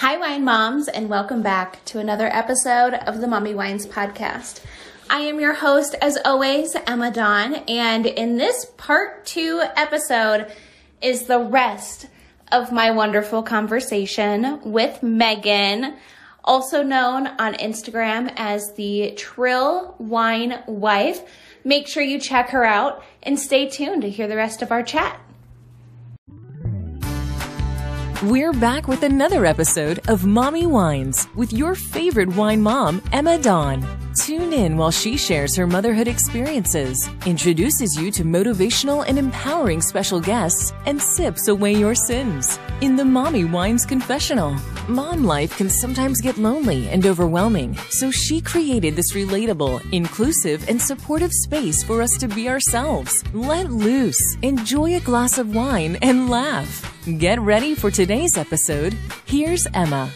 Hi, wine moms, and welcome back to another episode of the Mommy Wines podcast. I am your host, as always, Emma Dawn, and in this part two episode is the rest of my wonderful conversation with Megan, also known on Instagram as the Trill Wine Wife. Make sure you check her out and stay tuned to hear the rest of our chat. We're back with another episode of Mommy Wines with your favorite wine mom, Emma Dawn. Tune in while she shares her motherhood experiences, introduces you to motivational and empowering special guests, and sips away your sins. In the Mommy Wines Confessional, mom life can sometimes get lonely and overwhelming, so she created this relatable, inclusive, and supportive space for us to be ourselves. Let loose, enjoy a glass of wine, and laugh. Get ready for today's episode. Here's Emma.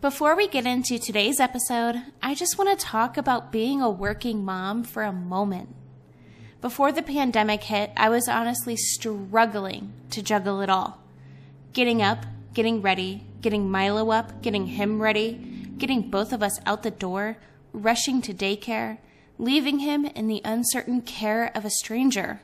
Before we get into today's episode, I just want to talk about being a working mom for a moment. Before the pandemic hit, I was honestly struggling to juggle it all. Getting up, getting ready, getting Milo up, getting him ready, getting both of us out the door, rushing to daycare, leaving him in the uncertain care of a stranger,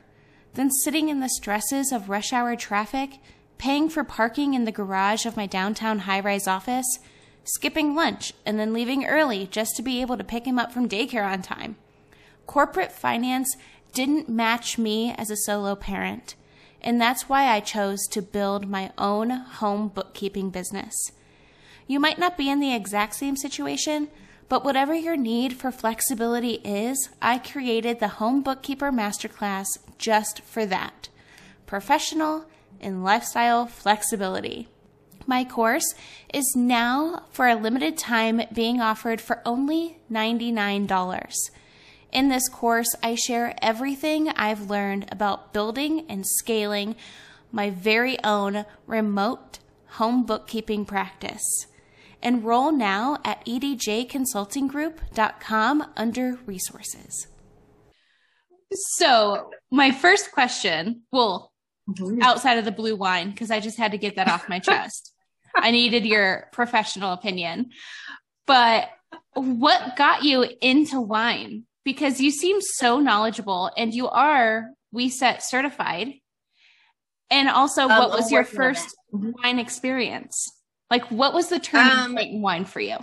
then sitting in the stresses of rush hour traffic, paying for parking in the garage of my downtown high rise office skipping lunch, and then leaving early just to be able to pick him up from daycare on time. Corporate finance didn't match me as a solo parent, and that's why I chose to build my own home bookkeeping business. You might not be in the exact same situation, but whatever your need for flexibility is, I created the Home Bookkeeper Masterclass just for that professional and lifestyle flexibility. My course is now, for a limited time, being offered for only $99. In this course, I share everything I've learned about building and scaling my very own remote home bookkeeping practice. Enroll now at edjconsultinggroup.com under resources. So, my first question, well, mm-hmm. outside of the blue wine, because I just had to get that off my chest. I needed your professional opinion. But what got you into wine? Because you seem so knowledgeable and you are WSET certified. And also, um, what was your first mm-hmm. wine experience? Like, what was the turning um, point in wine for you? Um,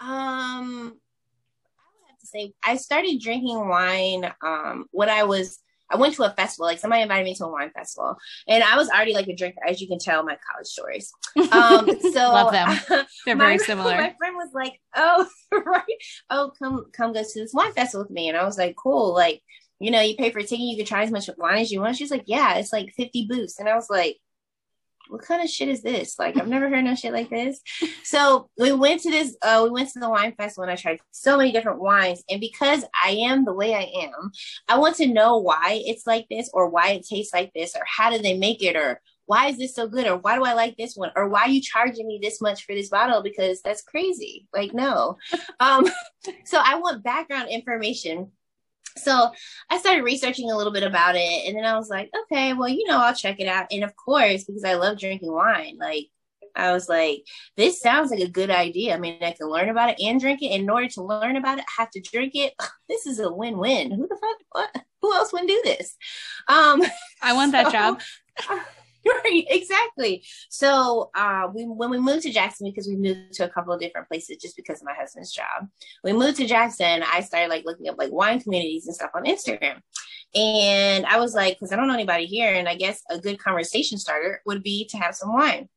I would have to say I started drinking wine um when I was I went to a festival, like somebody invited me to a wine festival, and I was already like a drinker, as you can tell my college stories. Um, so love them; they're very similar. My friend was like, "Oh, right, oh, come come go to this wine festival with me," and I was like, "Cool, like." You know, you pay for a ticket, you can try as much wine as you want. She's like, Yeah, it's like 50 booths. And I was like, what kind of shit is this? Like, I've never heard no shit like this. So we went to this, uh, we went to the wine festival and I tried so many different wines. And because I am the way I am, I want to know why it's like this or why it tastes like this or how do they make it or why is this so good or why do I like this one or why are you charging me this much for this bottle because that's crazy. Like, no. um, so I want background information so I started researching a little bit about it, and then I was like, okay, well, you know, I'll check it out. And of course, because I love drinking wine, like I was like, this sounds like a good idea. I mean, I can learn about it and drink it. In order to learn about it, I have to drink it. This is a win-win. Who the fuck? What? Who else would do this? Um, I want so, that job. right, exactly. So uh, we when we moved to Jackson because we moved to a couple of different places just because of my husband's job. We moved to Jackson. I started like looking up like wine communities and stuff on Instagram. And I was like, because I don't know anybody here, and I guess a good conversation starter would be to have some wine.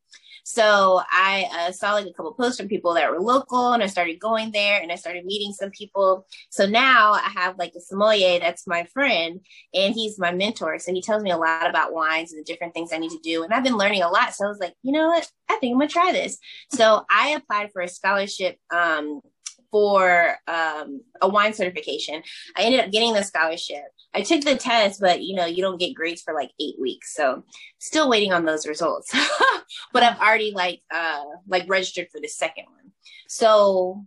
So I uh, saw like a couple posts from people that were local and I started going there and I started meeting some people. So now I have like a sommelier that's my friend and he's my mentor. So he tells me a lot about wines and the different things I need to do. And I've been learning a lot. So I was like, you know what? I think I'm going to try this. So I applied for a scholarship um, for um, a wine certification. I ended up getting the scholarship. I took the test, but you know, you don't get grades for like eight weeks. So still waiting on those results. but I've already like uh like registered for the second one. So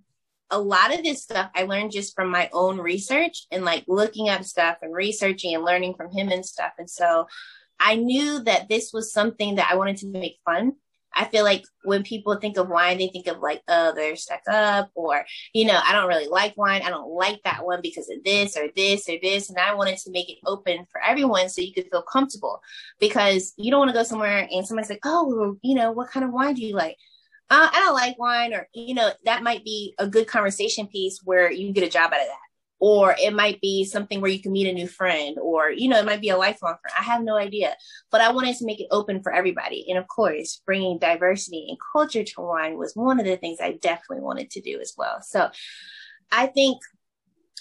a lot of this stuff I learned just from my own research and like looking up stuff and researching and learning from him and stuff. And so I knew that this was something that I wanted to make fun. I feel like when people think of wine, they think of like, oh, they're stuck up, or, you know, I don't really like wine. I don't like that one because of this or this or this. And I wanted to make it open for everyone so you could feel comfortable because you don't want to go somewhere and somebody's like, oh, you know, what kind of wine do you like? Uh, I don't like wine, or, you know, that might be a good conversation piece where you get a job out of that or it might be something where you can meet a new friend or you know it might be a lifelong friend. I have no idea. But i wanted to make it open for everybody. And of course bringing diversity and culture to wine was one of the things i definitely wanted to do as well. So i think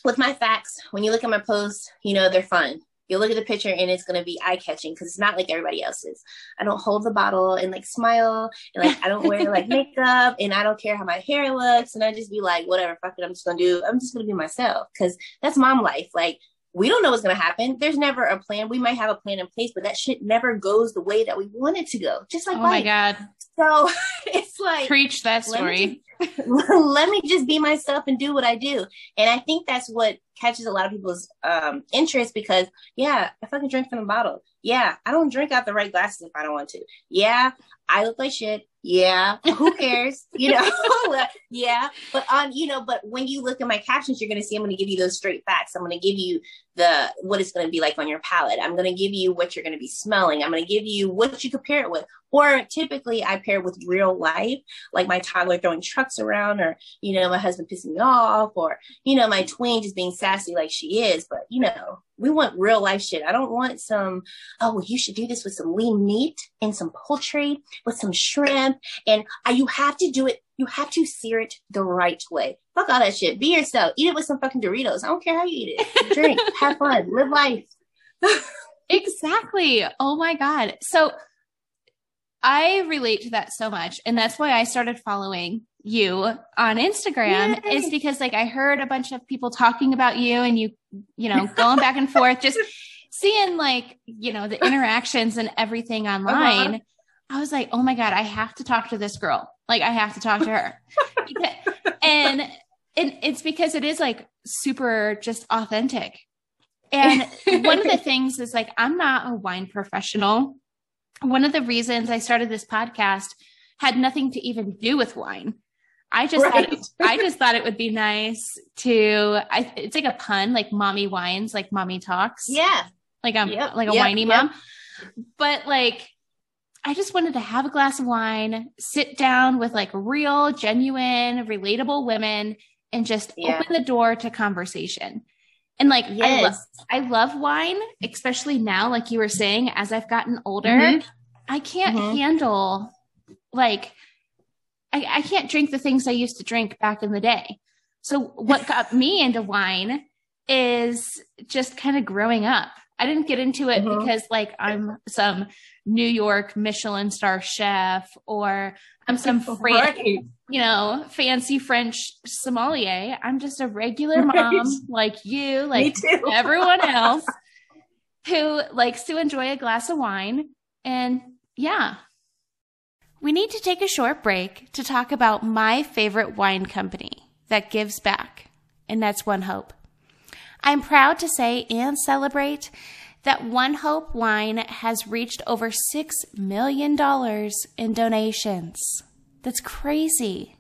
with my facts when you look at my posts you know they're fun you'll look at the picture and it's going to be eye catching because it's not like everybody else's. I don't hold the bottle and like smile and like I don't wear like makeup and I don't care how my hair looks and I just be like whatever fuck it I'm just gonna do I'm just gonna be myself because that's mom life like we don't know what's going to happen. There's never a plan. We might have a plan in place, but that shit never goes the way that we want it to go. Just like, oh life. my God. So like, preach that story. Let me, just, let me just be myself and do what I do. And I think that's what catches a lot of people's um, interest because, yeah, I fucking drink from the bottle. Yeah, I don't drink out the right glasses if I don't want to. Yeah, I look like shit. Yeah, who cares? you know, yeah. But on, you know, but when you look at my captions, you're going to see I'm going to give you those straight facts. I'm going to give you the what it's going to be like on your palate. I'm going to give you what you're going to be smelling. I'm going to give you what you compare it with. Or typically I pair with real life, like my toddler throwing trucks around, or you know, my husband pissing me off, or you know, my twin just being sassy like she is. But you know, we want real life shit. I don't want some, oh, well, you should do this with some lean meat and some poultry with some shrimp. And uh, you have to do it. You have to sear it the right way. Fuck all that shit. Be yourself. Eat it with some fucking Doritos. I don't care how you eat it. Drink, have fun, live life. exactly. Oh my God. So I relate to that so much. And that's why I started following you on Instagram Yay. is because like I heard a bunch of people talking about you and you, you know, going back and forth, just seeing like, you know, the interactions and everything online. Uh-huh. I was like, oh my God, I have to talk to this girl. Like I have to talk to her. and and it's because it is like super just authentic. And one of the things is like, I'm not a wine professional. One of the reasons I started this podcast had nothing to even do with wine. I just right. thought it, I just thought it would be nice to. I, it's like a pun, like mommy wines, like mommy talks. Yeah, like I'm yep. like a yep. whiny yep. mom. But like, I just wanted to have a glass of wine, sit down with like real, genuine, relatable women, and just yeah. open the door to conversation. And like, yes. I, lo- I love wine, especially now, like you were saying, as I've gotten older, mm-hmm. I can't mm-hmm. handle like I, I can't drink the things I used to drink back in the day. So what got me into wine is just kind of growing up. I didn't get into it mm-hmm. because like I'm some New York Michelin star chef or I'm some right. you know, fancy French sommelier. I'm just a regular right. mom like you, like everyone else who likes to enjoy a glass of wine. And yeah, we need to take a short break to talk about my favorite wine company that gives back, and that's One Hope. I'm proud to say and celebrate that One Hope Wine has reached over $6 million in donations. That's crazy.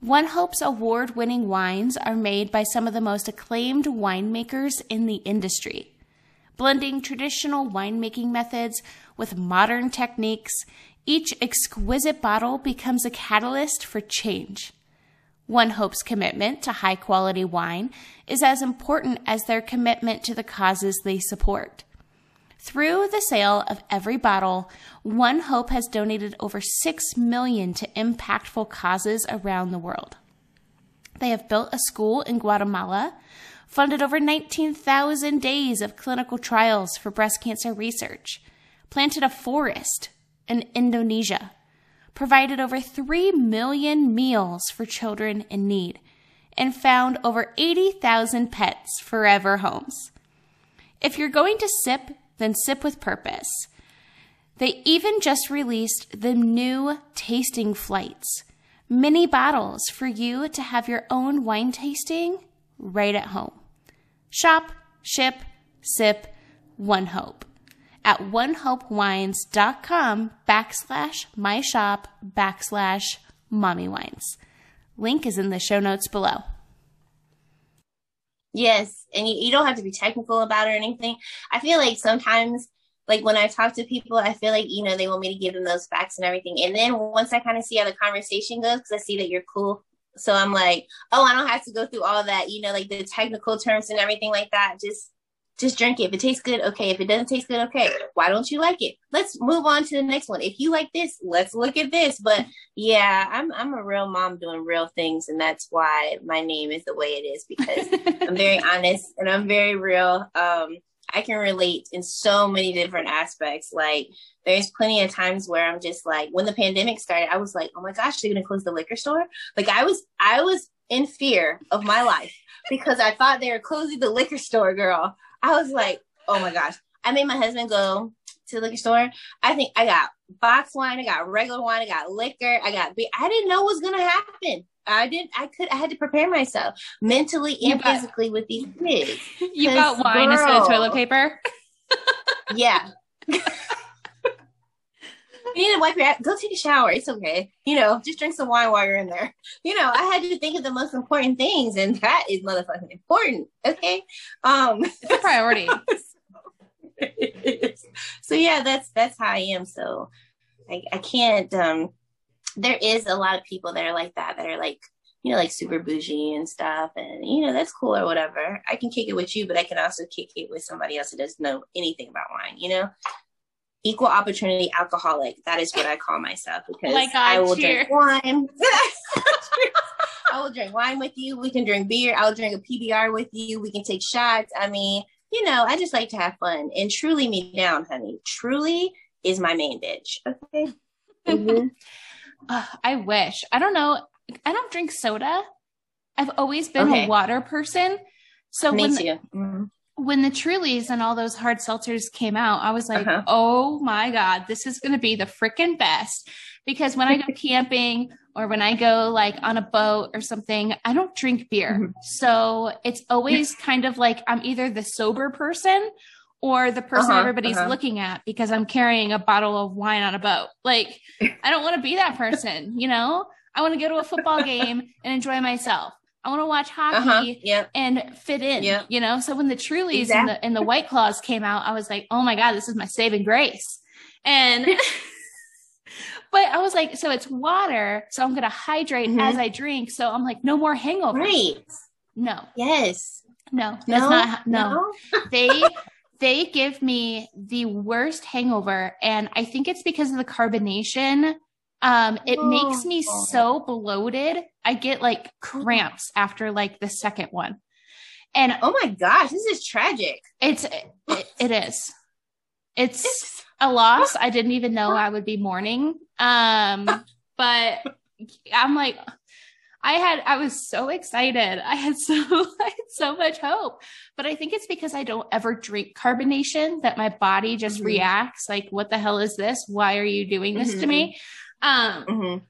One Hope's award winning wines are made by some of the most acclaimed winemakers in the industry, blending traditional winemaking methods with modern techniques each exquisite bottle becomes a catalyst for change. One Hope's commitment to high quality wine is as important as their commitment to the causes they support. Through the sale of every bottle, One Hope has donated over 6 million to impactful causes around the world. They have built a school in Guatemala, funded over 19,000 days of clinical trials for breast cancer research, planted a forest in Indonesia, provided over 3 million meals for children in need, and found over 80,000 pets forever homes. If you're going to sip, then sip with purpose. They even just released the new tasting flights, mini bottles for you to have your own wine tasting right at home. Shop, ship, sip, One Hope at onehopewines.com backslash my shop backslash mommy wines. Link is in the show notes below. Yes, and you, you don't have to be technical about it or anything. I feel like sometimes, like when I talk to people, I feel like you know they want me to give them those facts and everything, and then once I kind of see how the conversation goes, because I see that you're cool, so I'm like, oh, I don't have to go through all that, you know, like the technical terms and everything like that. Just just drink it. If it tastes good, okay. If it doesn't taste good, okay. Why don't you like it? Let's move on to the next one. If you like this, let's look at this. But yeah, I'm I'm a real mom doing real things, and that's why my name is the way it is because I'm very honest and I'm very real. Um, I can relate in so many different aspects. Like there's plenty of times where I'm just like, when the pandemic started, I was like, oh my gosh, they're gonna close the liquor store. Like I was, I was in fear of my life because I thought they were closing the liquor store, girl. I was like, oh my gosh. I made my husband go to the liquor store. I think I got box wine, I got regular wine, I got liquor, I got beer. I didn't know what was gonna happen. I didn't. I could. I had to prepare myself mentally and got, physically with these kids. You got wine girl, instead of toilet paper. yeah. you need to wipe your ass. Go take a shower. It's okay. You know, just drink some wine while you're in there. You know, I had to think of the most important things, and that is motherfucking important. Okay. Um, it's a priority. so yeah, that's that's how I am. So I, I can't. Um, there is a lot of people that are like that that are like you know like super bougie and stuff and you know that's cool or whatever i can kick it with you but i can also kick it with somebody else that doesn't know anything about wine you know equal opportunity alcoholic that is what i call myself because oh God, i will drink wine i will drink wine with you we can drink beer i'll drink a pbr with you we can take shots i mean you know i just like to have fun and truly me down honey truly is my main bitch okay mm-hmm. Uh, I wish. I don't know. I don't drink soda. I've always been okay. a water person. So Me when too. Mm-hmm. When the Trulies and all those hard seltzers came out, I was like, uh-huh. "Oh my god, this is going to be the freaking best!" Because when I go camping or when I go like on a boat or something, I don't drink beer. Mm-hmm. So it's always kind of like I'm either the sober person or the person uh-huh, everybody's uh-huh. looking at because I'm carrying a bottle of wine on a boat. Like, I don't want to be that person, you know? I want to go to a football game and enjoy myself. I want to watch hockey uh-huh, yep. and fit in, yep. you know? So when the Trulies exactly. and, the, and the White Claws came out, I was like, oh my God, this is my saving grace. And, but I was like, so it's water. So I'm going to hydrate mm-hmm. as I drink. So I'm like, no more hangover. Right. No. Yes. No. No. Not, no. no. they, they give me the worst hangover. And I think it's because of the carbonation. Um, it oh. makes me so bloated. I get like cramps after like the second one. And oh my gosh, this is tragic. It's, it, it is. It's a loss I didn't even know I would be mourning. Um, but I'm like, I had I was so excited. I had so I had so much hope. But I think it's because I don't ever drink carbonation that my body just mm-hmm. reacts like what the hell is this? Why are you doing this mm-hmm. to me? Um mm-hmm.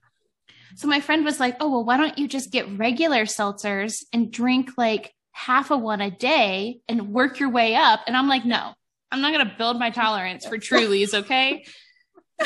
So my friend was like, "Oh, well why don't you just get regular seltzers and drink like half of one a day and work your way up?" And I'm like, "No. I'm not going to build my tolerance for Trulies, okay?"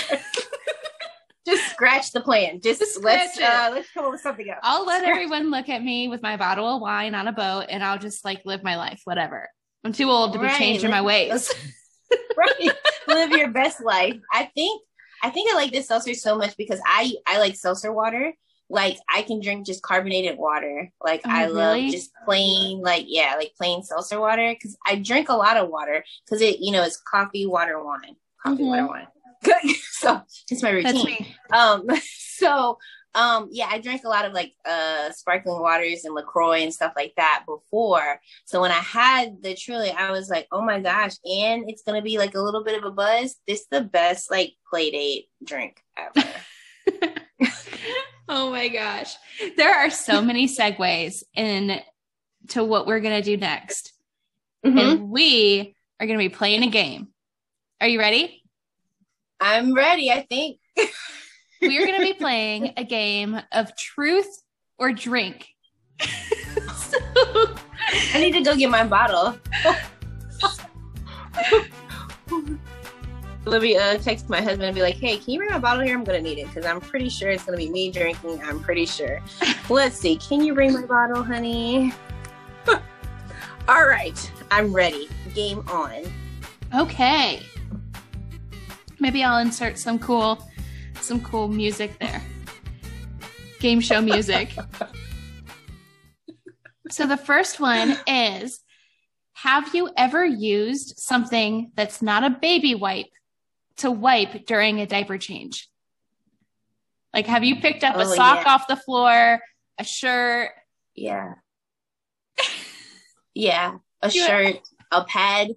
just scratch the plan. Just, just let's uh, let's come up with something else. I'll let scratch. everyone look at me with my bottle of wine on a boat, and I'll just like live my life. Whatever. I'm too old to right. be changing my ways. right. live your best life. I think I think I like this seltzer so much because I I like seltzer water. Like I can drink just carbonated water. Like oh, I really? love just plain, like yeah, like plain seltzer water. Because I drink a lot of water because it, you know, it's coffee, water, wine, coffee, mm-hmm. water, wine. Good. So it's my routine. Um, so um, yeah, I drank a lot of like uh sparkling waters and LaCroix and stuff like that before. So when I had the truly, I was like, oh my gosh, and it's gonna be like a little bit of a buzz. This is the best like play date drink ever. oh my gosh. There are so many segues in to what we're gonna do next. Mm-hmm. And we are gonna be playing a game. Are you ready? I'm ready, I think. we're going to be playing a game of truth or drink. so, I need to go get my bottle. Let me uh, text my husband and be like, "Hey, can you bring my bottle here? I'm gonna need it because I'm pretty sure it's gonna be me drinking. I'm pretty sure. Let's see. Can you bring my bottle, honey? All right, I'm ready. Game on. Okay. Maybe I'll insert some cool, some cool music there. Game show music. so the first one is Have you ever used something that's not a baby wipe to wipe during a diaper change? Like, have you picked up a Oh, sock yeah. off the floor, a shirt? Yeah. yeah. A You- shirt, a pad,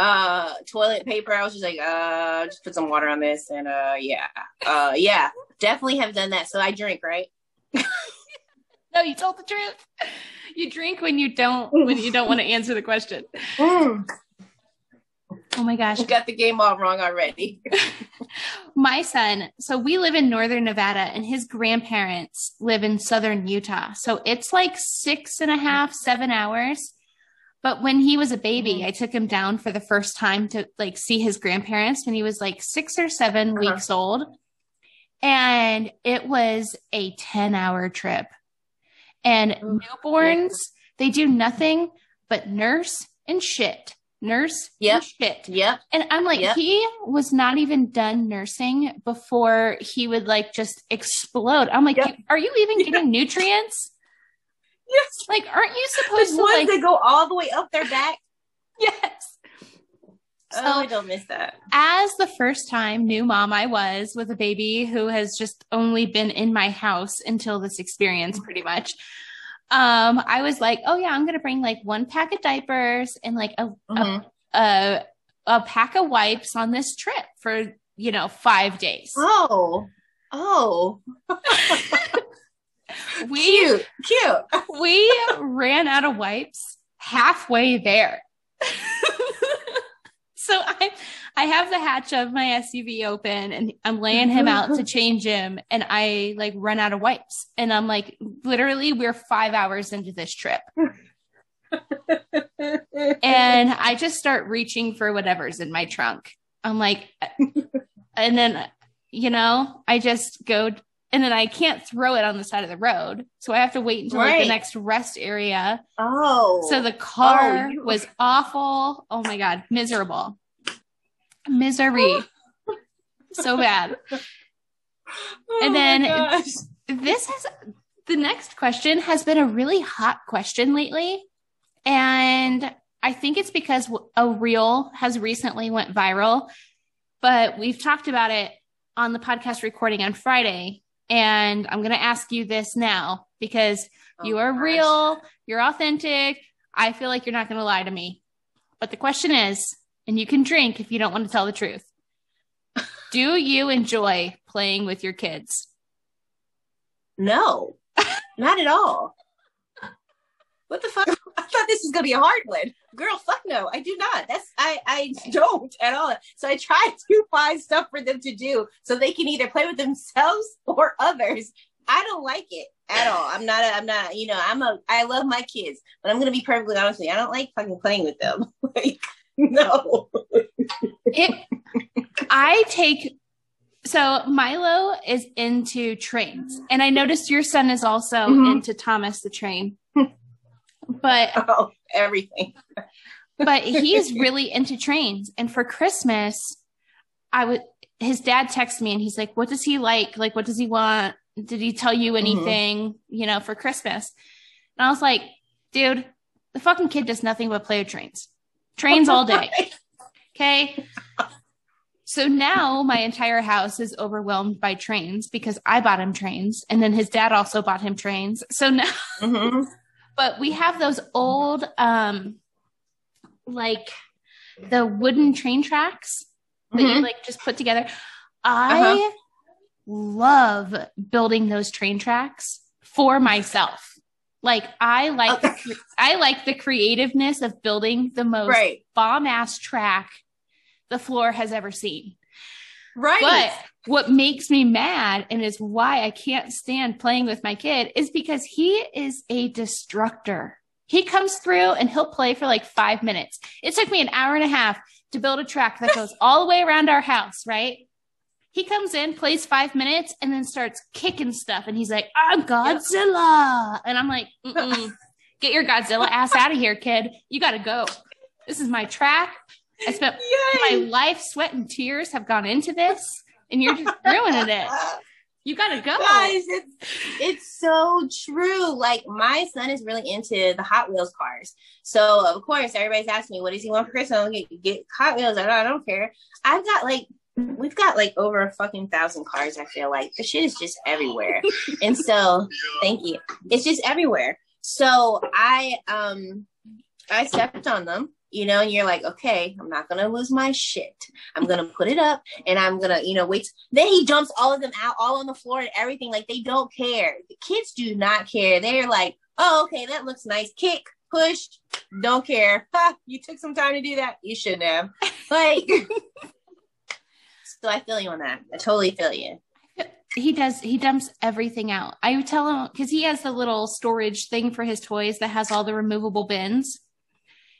uh, toilet paper. I was just like, uh, just put some water on this and uh yeah. Uh yeah. Definitely have done that. So I drink, right? No, you told the truth. You drink when you don't when you don't want to answer the question. Mm. Oh my gosh. You got the game all wrong already. my son, so we live in northern Nevada and his grandparents live in southern Utah. So it's like six and a half, seven hours. But when he was a baby, Mhm. I took him down for the first time to like see his grandparents when he was like six or 7 Uh-huh. weeks old. And it was a 10 hour trip. And Mm. newborns, they do nothing but nurse and shit. Nurse Yep. and shit. Yep. And I'm like, Yep. he was not even done nursing before he would like just explode. I'm like, Yep. Are you even getting nutrients? Yes. Like, aren't you The supposed to ones like? that go all the way up their back. yes. oh, I don't miss that. As the first time new mom I was with a baby who has just only been in my house until this experience, pretty much. Um, I was like, oh yeah, I'm gonna bring like one pack of diapers and like a Mhm. a a pack of wipes on this trip for you know five days. Oh. Oh. We Cute. Cute. we ran out of wipes halfway there. so I I have the hatch of my SUV open and I'm laying him out to change him and I like run out of wipes. And I'm like, literally, we're five hours into this trip. And I just start reaching for whatever's in my trunk. I'm like, and then, you know, I just go and then I can't throw it on the side of the road. So I have to wait until like the next rest area. oh. So the car Oh, you- was awful. Oh my God, miserable. Misery. so bad. Oh and then- This has the next question has been a really hot question lately. And I think it's because a reel has recently went viral, but we've talked about it on the podcast recording on Friday. And I'm going to ask you this now because oh, you Oh are gosh. real, you're authentic. I feel like you're not going to lie to me. But the question is, and you can drink if you don't want to tell the truth. Do you enjoy playing with your kids? No, not at all. What the fuck? I thought this was gonna be a hard one. Girl, fuck no. I do not. That's I I don't at all. So I try to find stuff for them to do so they can either play with themselves or others. I don't like it at all. I'm not a, I'm not, you know, I'm a I love my kids, but I'm gonna be perfectly honest with you. I don't like fucking playing with them. like no. it i take so milo is into trains and i noticed your son is also Mhm. into thomas the train but Oh, everything. but he's really into trains and for christmas i would his dad texted me and he's like what does he like like what does he want did he tell you anything you know for christmas and i was like dude the fucking kid does nothing but play with trains trains all day Okay. So now my entire house is overwhelmed by trains because I bought him trains and then his dad also bought him trains. So now, Mhm. But we have those old, um, like the wooden train tracks that you Mhm. like just put together. I Uh-huh. love building those train tracks for myself. Like I like, the, I like the creativeness of building the most Right. bomb ass track the floor has ever seen. Right. But what makes me mad and is why I can't stand playing with my kid is because he is a destructor. He comes through and he'll play for like five minutes. It took me an hour and a half to build a track that goes all the way around our house, right? He comes in, plays five minutes, and then starts kicking stuff. And he's like, I'm Godzilla. And I'm like, Mm-mm. get your Godzilla ass out of here, kid. You got to go. This is my track. I spent my life, sweat, and tears have gone into this, and you're just ruining it. You got to go. Guys, it's, it's so true. Like my son is really into the Hot Wheels cars. So of course everybody's asking me, what does he want for Christmas? Like, get Hot Wheels. I don't, I don't care. I've got like we've got like over a fucking thousand cars. I feel like the shit is just everywhere, and so thank you. It's just everywhere. So I um I stepped on them, you know, and you're like, okay, I'm not gonna lose my shit. I'm gonna put it up, and I'm gonna, you know, wait. Then he dumps all of them out, all on the floor and everything. Like they don't care. The kids do not care. They're like, oh, okay, that looks nice. Kick, push, don't care. Ha, you took some time to do that. You shouldn't have. Like. So I feel you on that. I totally feel you. He does. He dumps everything out. I tell him because he has the little storage thing for his toys that has all the removable bins.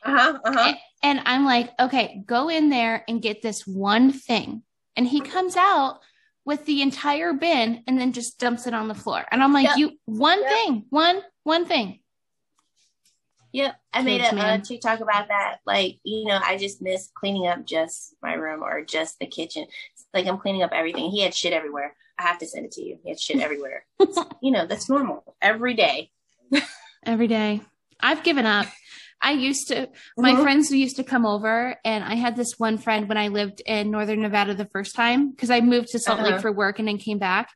Uh huh. Uh huh. And, I'm like, okay, go in there and get this one thing. And he comes out with the entire bin and then just dumps it on the floor. And I'm like, Yep. you one Yep. thing, one one thing. Yep. I made Kids, a, a man. TikTok about that. Like, you know, I just miss cleaning up just my room or just the kitchen. It's like I'm cleaning up everything. He had shit everywhere. I have to send it to you. He had shit everywhere. You know, that's normal every day. every day. I've given up. I used to, my Mhm. friends used to come over, and I had this one friend when I lived in Northern Nevada the first time because I moved to Salt Uh-huh. Lake for work and then came back.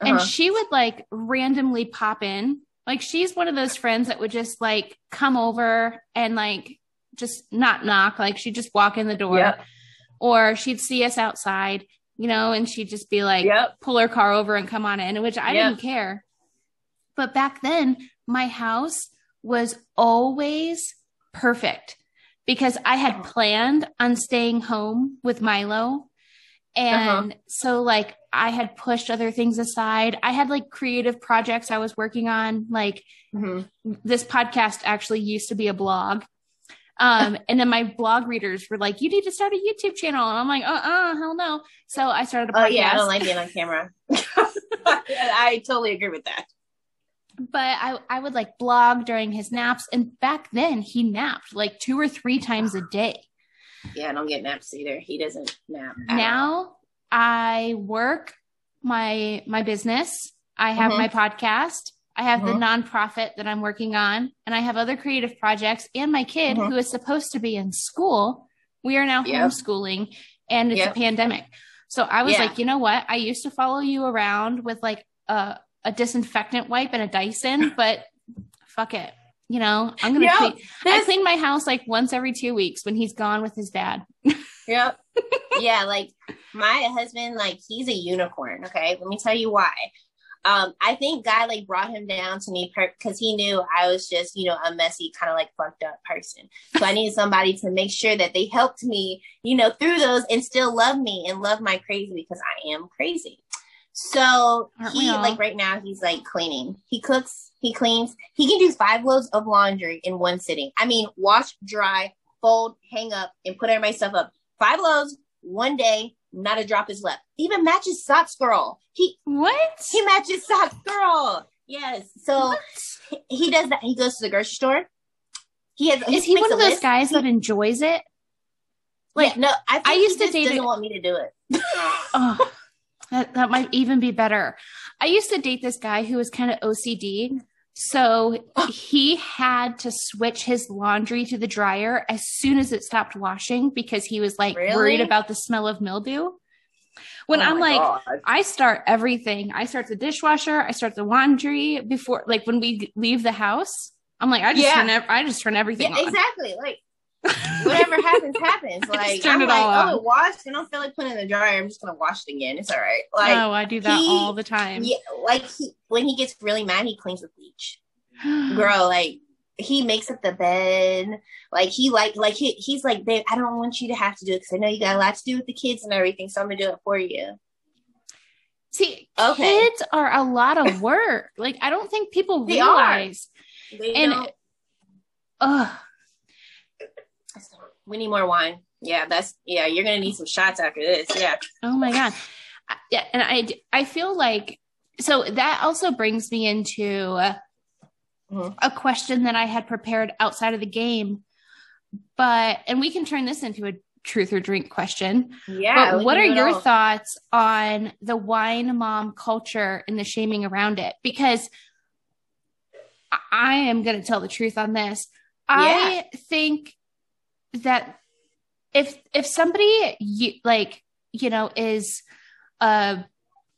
And Uh-huh. she would like randomly pop in. Like she's one of those friends that would just like come over and like just not knock. Like she'd just walk in the door, Yep. or she'd see us outside, you know, and she'd just be like, Yep. pull her car over and come on in, which I Yep. didn't care. But back then, my house was always perfect because I had planned on staying home with Milo. And so, like, I had pushed other things aside. I had like creative projects I was working on. Like, Mhm. this podcast actually used to be a blog. Um, and then my blog readers were like, you need to start a YouTube channel. And I'm like, uh uh, hell no. So I started a podcast. Oh, yeah. I don't like being on camera. I totally agree with that. But I, I would like blog during his naps. And back then he napped like two or three times a day. Yeah, I don't get naps either. He doesn't nap. at all. Now I work my, my business. I have Mhm. my podcast. I have the Mhm. nonprofit that I'm working on and I have other creative projects and my kid Mhm. who is supposed to be in school. We are now Yep. homeschooling and it's Yep. a pandemic. So I was Yeah. like, you know what? I used to follow you around with like a, a disinfectant wipe and a Dyson, but fuck it. You know, I'm going to Yep. clean. I clean my house like once every two weeks when he's gone with his dad. Yep. yeah, like my husband, like he's a unicorn. Okay, let me tell you why. Um, I think God like brought him down to me because he knew I was just, you know, a messy, kind of like fucked up person. So I needed somebody to make sure that they helped me, you know, through those and still love me and love my crazy because I am crazy. So Aren't he like right now he's like cleaning. He cooks, he cleans. He can do five loads of laundry in one sitting. I mean, wash, dry, fold, hang up, and put everybody's stuff up. Five loads, one day, not a drop is left. He even matches socks, girl. He What? he matches socks, girl. Yes. So he does that. He goes to the grocery store. He has. Is he makes one of those list. guys that enjoys it? Like no, I, think I used he to date doesn't want me to do it. Oh, that, that might even be better. I used to date this guy who was kind of OCD. So he had to switch his laundry to the dryer as soon as it stopped washing because he was like Really? worried about the smell of mildew. When Oh I'm like, God. I start everything. I start the dishwasher. I start the laundry before, like when we leave the house. I'm like, I just Yeah. turn, I just turn everything yeah, on. exactly. Like whatever happens, happens. Like turn I'm it like, all oh, on. it washed. I don't feel like putting it in the dryer. I'm just gonna wash it again. It's all right. Like oh, I do that he- all the time. yeah, like he when he gets really mad, he cleans with bleach. Girl, like he makes up the bed. Like he like like he, he's like, babe, I don't want you to have to do it because I know you got a lot to do with the kids and everything, so I'm gonna do it for you. See, Okay. kids are a lot of work. like I don't think people They realize. They And don't- Ugh. We need more wine. Yeah, that's yeah. You're gonna need some shots after this. Yeah. Oh my god. Yeah, and I I feel like so that also brings me into Mhm. a question that I had prepared outside of the game. But and we can turn this into a truth or drink question. Yeah. but what are your all. thoughts on the wine mom culture and the shaming around it? Because I- I am going to tell the truth on this. I think that if if somebody you, like you know is a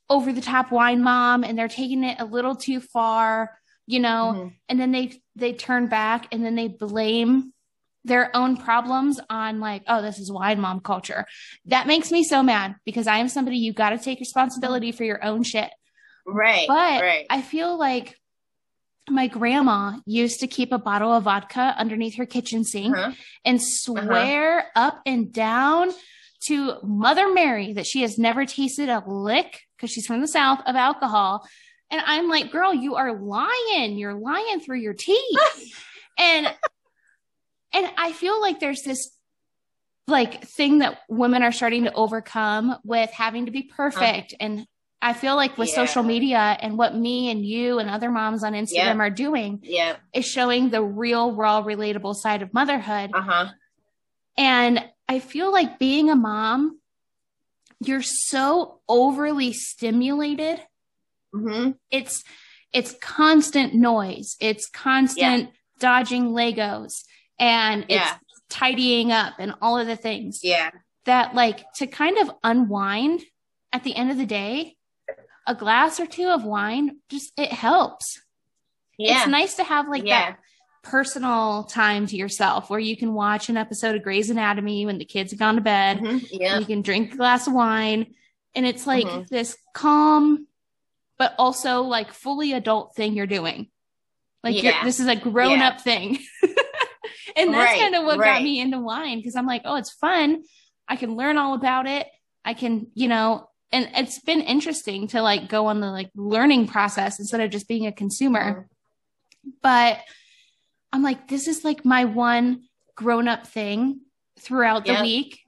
over the top wine mom and they're taking it a little too far, you know, Mhm. and then they they turn back and then they blame their own problems on like oh this is wine mom culture that makes me so mad because i am somebody you got to take responsibility for your own shit Right. but right. i feel like my grandma used to keep a bottle of vodka underneath her kitchen sink Uh-huh. and swear up and down to Mother Mary that she has never tasted a lick because she's from the South of alcohol. And I'm like, girl, you are lying. You're lying through your teeth. and and I feel like there's this like thing that women are starting to overcome with having to be perfect. and I feel like with Yeah. social media and what me and you and other moms on Instagram Yeah. are doing Yeah. is showing the real, raw, relatable side of motherhood. Uh huh. And I feel like being a mom, you're so overly stimulated. Mm-hmm. It's it's constant noise. It's constant dodging Legos and it's tidying up and all of the things Yeah. that like to kind of unwind at the end of the day, a glass or two of wine just it helps. Yeah. It's nice to have like yeah. that personal time to yourself where you can watch an episode of Grey's Anatomy when the kids have gone to bed. Mhm. Yeah. You can drink a glass of wine. And it's like Mhm. this calm, but also like fully adult thing you're doing. Like you're, this is a grown up thing. and that's Right, kind of what got me into wine because I'm like, oh, it's fun. I can learn all about it. I can, you know, and it's been interesting to like go on the like learning process instead of just being a consumer but I'm like, this is like my one grown up thing throughout the Yep. week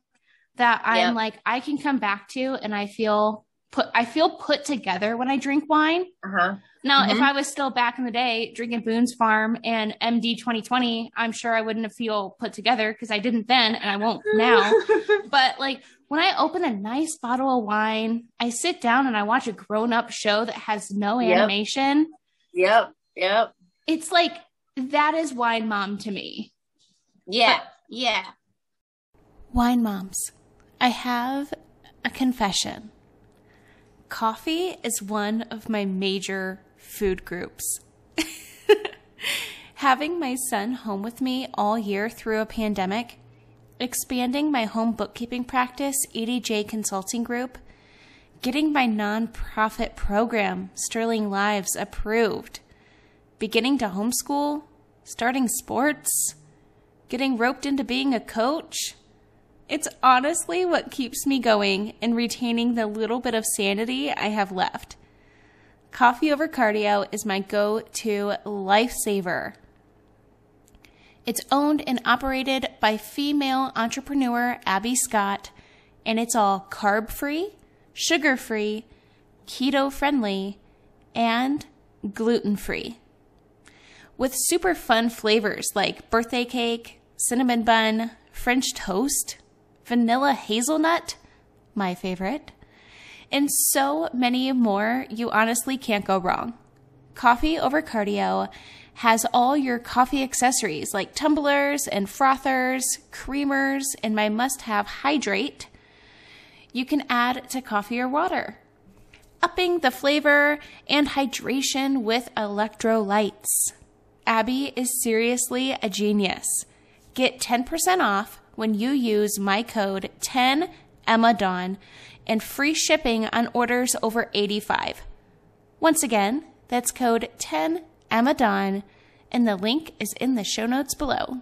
that I'm Yep. like, I can come back to and I feel put, I feel put together when I drink wine. Uh huh. Now, if Mhm. I was still back in the day drinking Boone's Farm and MD 2020, I'm sure I wouldn't have feel put together because I didn't then and I won't now. but like when I open a nice bottle of wine, I sit down and I watch a grown up show that has no animation Yep. Yep. it's like that is wine mom to me. Yeah. Uh, yeah. Wine moms, I have a confession. Coffee is one of my major food groups. Having my son home with me all year through a pandemic, expanding my home bookkeeping practice, EDJ Consulting Group, getting my nonprofit program, Sterling Lives, approved, beginning to homeschool, starting sports, getting roped into being a coach. It's honestly what keeps me going and retaining the little bit of sanity I have left. Coffee over cardio is my go to lifesaver. It's owned and operated by female entrepreneur Abby Scott, and it's all carb free, sugar free, keto friendly, and gluten free with super fun flavors like birthday cake, cinnamon bun, French toast, vanilla hazelnut, my favorite, and so many more, you honestly can't go wrong. Coffee Over Cardio has all your coffee accessories like tumblers and frothers, creamers, and my must have hydrate. You can add to coffee or water upping the flavor and hydration with electrolytes. Abby is seriously a genius. Get 10% off when you use my code 10EMMADAWN and free shipping on orders over 85. Once again, that's code 10EMMADAWN and the link is in the show notes below.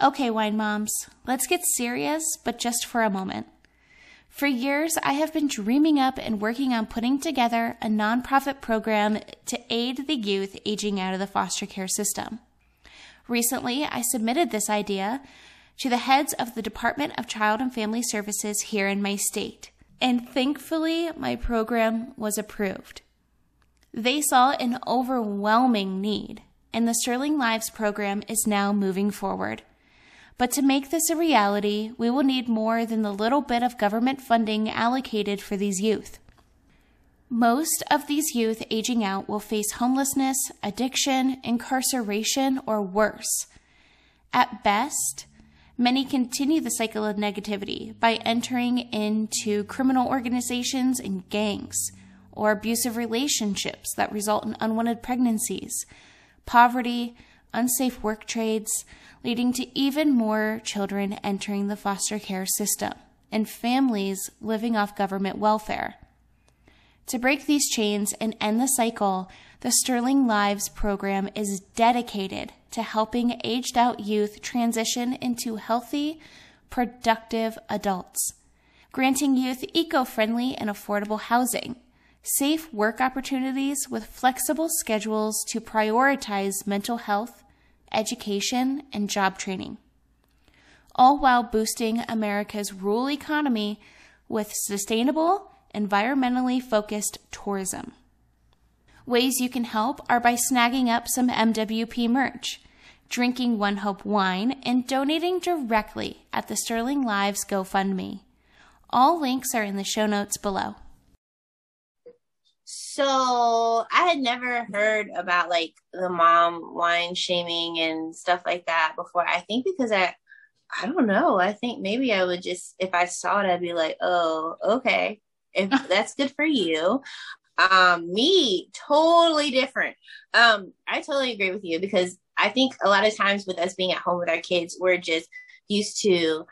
Okay, wine moms, let's get serious, but just for a moment. For years, I have been dreaming up and working on putting together a nonprofit program to aid the youth aging out of the foster care system. Recently, I submitted this idea to the heads of the Department of Child and Family Services here in my state, and thankfully, my program was approved. They saw an overwhelming need, and the Sterling Lives program is now moving forward. But to make this a reality, we will need more than the little bit of government funding allocated for these youth. Most of these youth aging out will face homelessness, addiction, incarceration, or worse. At best, many continue the cycle of negativity by entering into criminal organizations and gangs, or abusive relationships that result in unwanted pregnancies, poverty, unsafe work trades, leading to even more children entering the foster care system and families living off government welfare. To break these chains and end the cycle, the Sterling Lives program is dedicated to helping aged out youth transition into healthy, productive adults, granting youth eco friendly and affordable housing, safe work opportunities with flexible schedules to prioritize mental health education, and job training, all while boosting America's rural economy with sustainable, environmentally focused tourism. Ways you can help are by snagging up some MWP merch, drinking One Hope wine, and donating directly at the Sterling Lives GoFundMe. All links are in the show notes below. So I had never heard about like the mom wine shaming and stuff like that before. I think because I, I don't know. I think maybe I would just, if I saw it, I'd be like, oh, okay. If that's good for you. Um, me, totally different. Um, I totally agree with you because I think a lot of times with us being at home with our kids, we're just used to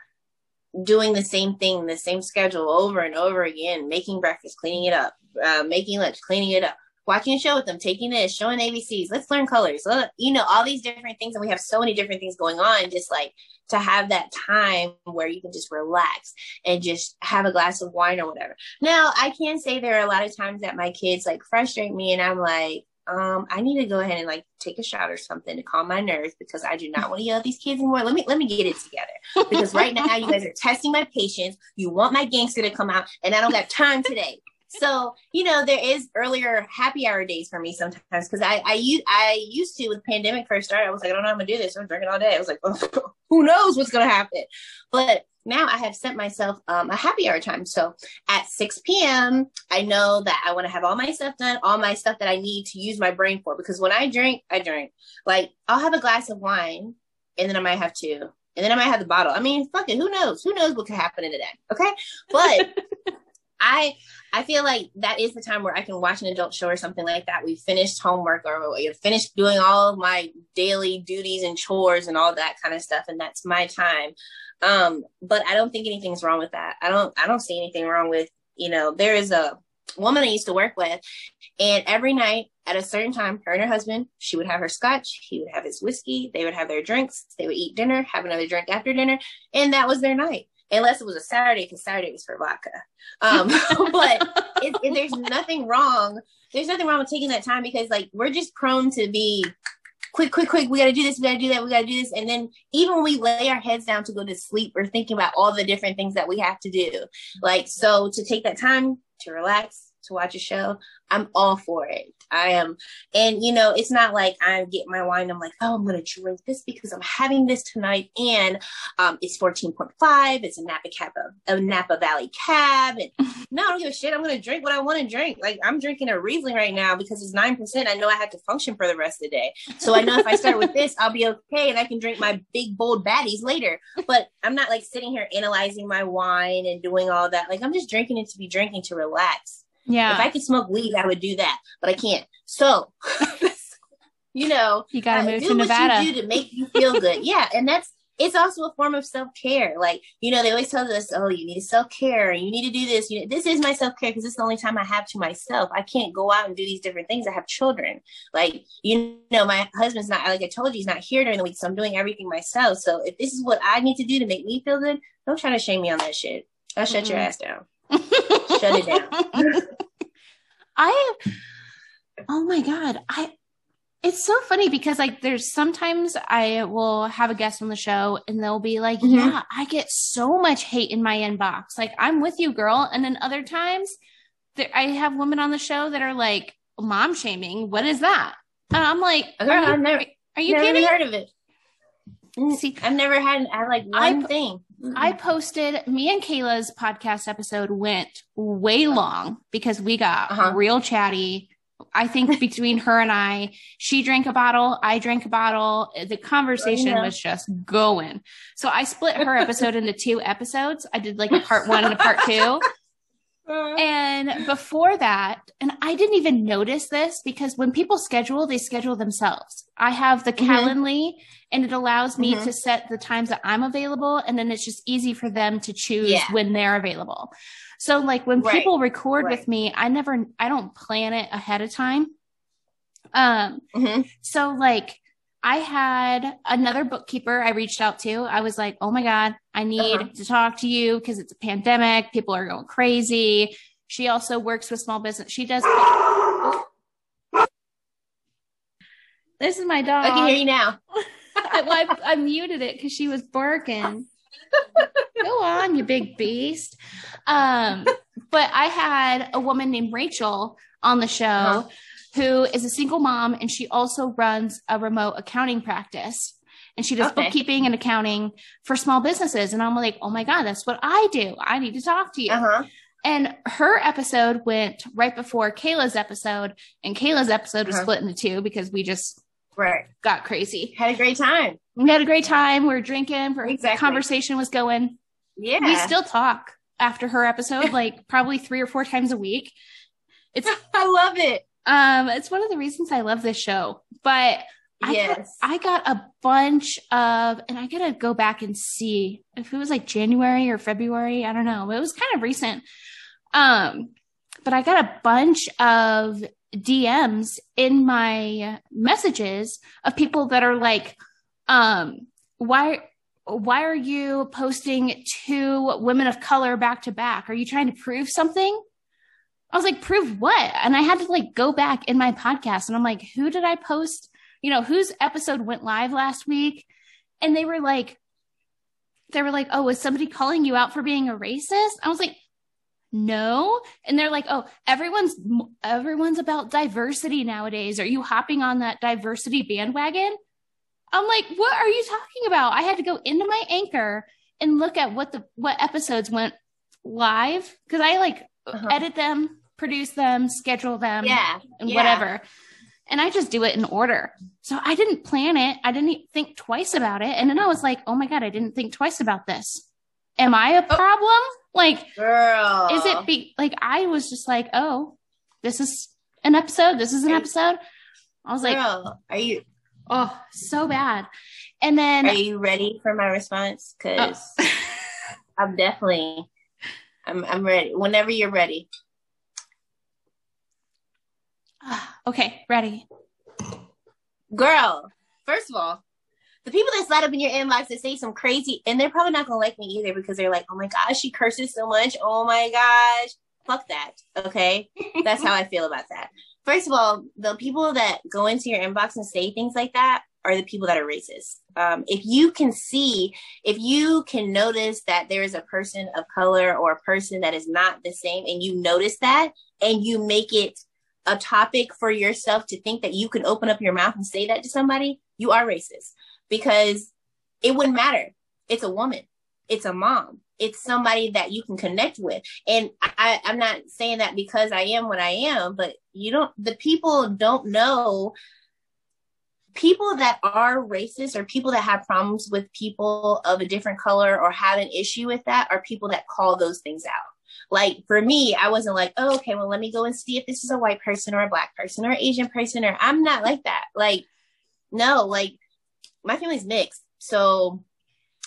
doing the same thing, the same schedule over and over again, making breakfast, cleaning it up, uh, making lunch, cleaning it up, watching a show with them, taking this, showing ABCs, let's learn colors, you know, all these different things. And we have so many different things going on, just like to have that time where you can just relax and just have a glass of wine or whatever. Now, I can say there are a lot of times that my kids like frustrate me and I'm like, um, I need to go ahead and like take a shot or something to calm my nerves because I do not want to yell at these kids anymore. Let me let me get it together because right now you guys are testing my patience. You want my gangster to come out, and I don't got time today so you know there is earlier happy hour days for me sometimes because I I used I used to with pandemic first started I was like I don't know I'm gonna do this I'm drinking all day. I was like who knows what's gonna happen? But now I have set myself um, a happy hour time. So at 6 p.m. I know that I want to have all my stuff done all my stuff that I need to use my brain for because when I drink I drink. Like I'll have a glass of wine and then I might have two and then I might have the bottle. I mean fuck it who knows? Who knows what could happen in a day okay? But I I feel like that is the time where I can watch an adult show or something like that. We finished homework or we finished doing all of my daily duties and chores and all that kind of stuff, and that's my time. Um, but I don't think anything's wrong with that. I don't I don't see anything wrong with you know there is a woman I used to work with, and every night at a certain time, her and her husband, she would have her scotch, he would have his whiskey, they would have their drinks, they would eat dinner, have another drink after dinner, and that was their night unless it was a Saturday, because Saturday was for vodka. Um, but it, it, there's nothing wrong. There's nothing wrong with taking that time because like we're just prone to be quick, quick, quick. We got to do this. We got to do that. We got to do this. And then even when we lay our heads down to go to sleep, we're thinking about all the different things that we have to do. Like so, to take that time to relax, to watch a show, I'm all for it. I am, and you know, it's not like I get my wine. I'm like, oh, I'm gonna drink this because I'm having this tonight, and um, it's 14.5. It's a Napa Kappa, a Napa Valley cab, and no, I don't give a shit. I'm gonna drink what I want to drink. Like I'm drinking a Riesling right now because it's nine percent. I know I have to function for the rest of the day, so I know if I start with this, I'll be okay, and I can drink my big bold baddies later. But I'm not like sitting here analyzing my wine and doing all that. Like I'm just drinking it to be drinking to relax. Yeah. If I could smoke weed, I would do that, but I can't. So, you know, you gotta uh, move to Nevada. you do to make you feel good. yeah, and that's it's also a form of self care. Like, you know, they always tell us, oh, you need self care and you need to do this. You know, this is my self care because it's the only time I have to myself. I can't go out and do these different things. I have children. Like, you know, my husband's not, like I told you, he's not here during the week. So I'm doing everything myself. So if this is what I need to do to make me feel good, don't try to shame me on that shit. I'll shut mm-hmm. your ass down. Shut it down. I, oh my God. I, it's so funny because like there's sometimes I will have a guest on the show and they'll be like, mm-hmm. "Yeah, I get so much hate in my inbox. Like I'm with you, girl." And then other times there, I have women on the show that are like, "Mom shaming. What is that?" And I'm like, "Girl, are you, I've never, are you never kidding? heard of it." See, I've never had I like one I, thing. I posted me and Kayla's podcast episode went way long because we got uh-huh. real chatty I think between her and I, she drank a bottle, I drank a bottle. The conversation was just going. So I split her episode into two episodes. I did like a part one and a part two. and before that, and I didn't even notice this because when people schedule, they schedule themselves. I have the mm-hmm. Calendly and it allows me mm-hmm. to set the times that I'm available. And then it's just easy for them to choose yeah. when they're available. So like when right. people record right. with me, I never, I don't plan it ahead of time. Um, mm-hmm. so like I had another bookkeeper I reached out to. I was like, oh my God, I need uh-huh. to talk to you because it's a pandemic. People are going crazy. She also works with small business. She does. this is my dog. I can hear you now. I, I, I muted it because she was barking. Go on, you big beast. Um, but I had a woman named Rachel on the show uh-huh. Who is a single mom and she also runs a remote accounting practice. And she does okay. bookkeeping and accounting for small businesses. And I'm like, oh my God, that's what I do. I need to talk to you. Uh-huh. And her episode went right before Kayla's episode, and Kayla's episode was uh-huh. split into two because we just right got crazy. Had a great time. We had a great time. We are drinking. Our exactly. conversation was going. Yeah. We still talk after her episode, like probably three or four times a week. It's I love it. Um, it's one of the reasons I love this show. But I yes. got, I got a bunch of, and I gotta go back and see if it was like January or February. I don't know. It was kind of recent. Um, but I got a bunch of DMs in my messages of people that are like, um, why, why are you posting two women of color back to back? Are you trying to prove something? I was like, prove what? And I had to like go back in my podcast and I'm like, who did I post? You know, whose episode went live last week? And they were like, they were like, oh, was somebody calling you out for being a racist? I was like, no. And they're like, oh, everyone's, everyone's about diversity nowadays. Are you hopping on that diversity bandwagon? I'm like, what are you talking about? I had to go into my anchor and look at what the what episodes went live because I like uh-huh. edit them, produce them, schedule them, yeah, and yeah. whatever. And I just do it in order. So I didn't plan it. I didn't think twice about it. And then I was like, oh my God, I didn't think twice about this. Am I a oh. problem? Oh. Like, Girl. is it be like I was just like, oh, this is an episode. This is an episode. I was Girl, like, are you Oh, so bad. And then Are you ready for my response? Oh. Cause oh. I'm definitely I'm I'm ready. Whenever you're ready. Okay, ready. Girl, first of all, the people that slide up in your inbox that say some crazy, and they're probably not gonna like me either because they're like, oh my gosh, she curses so much. Oh my gosh. Fuck that. Okay. That's how I feel about that first of all, the people that go into your inbox and say things like that are the people that are racist. Um, if you can see, if you can notice that there is a person of color or a person that is not the same, and you notice that, and you make it a topic for yourself to think that you can open up your mouth and say that to somebody, you are racist because it wouldn't matter. It's a woman, it's a mom, it's somebody that you can connect with. And I, I'm not saying that because I am what I am, but you don't, the people don't know people that are racist or people that have problems with people of a different color or have an issue with that are people that call those things out. Like for me, I wasn't like, oh, okay, well, let me go and see if this is a white person or a black person or Asian person, or I'm not like that. Like, no, like my family's mixed. So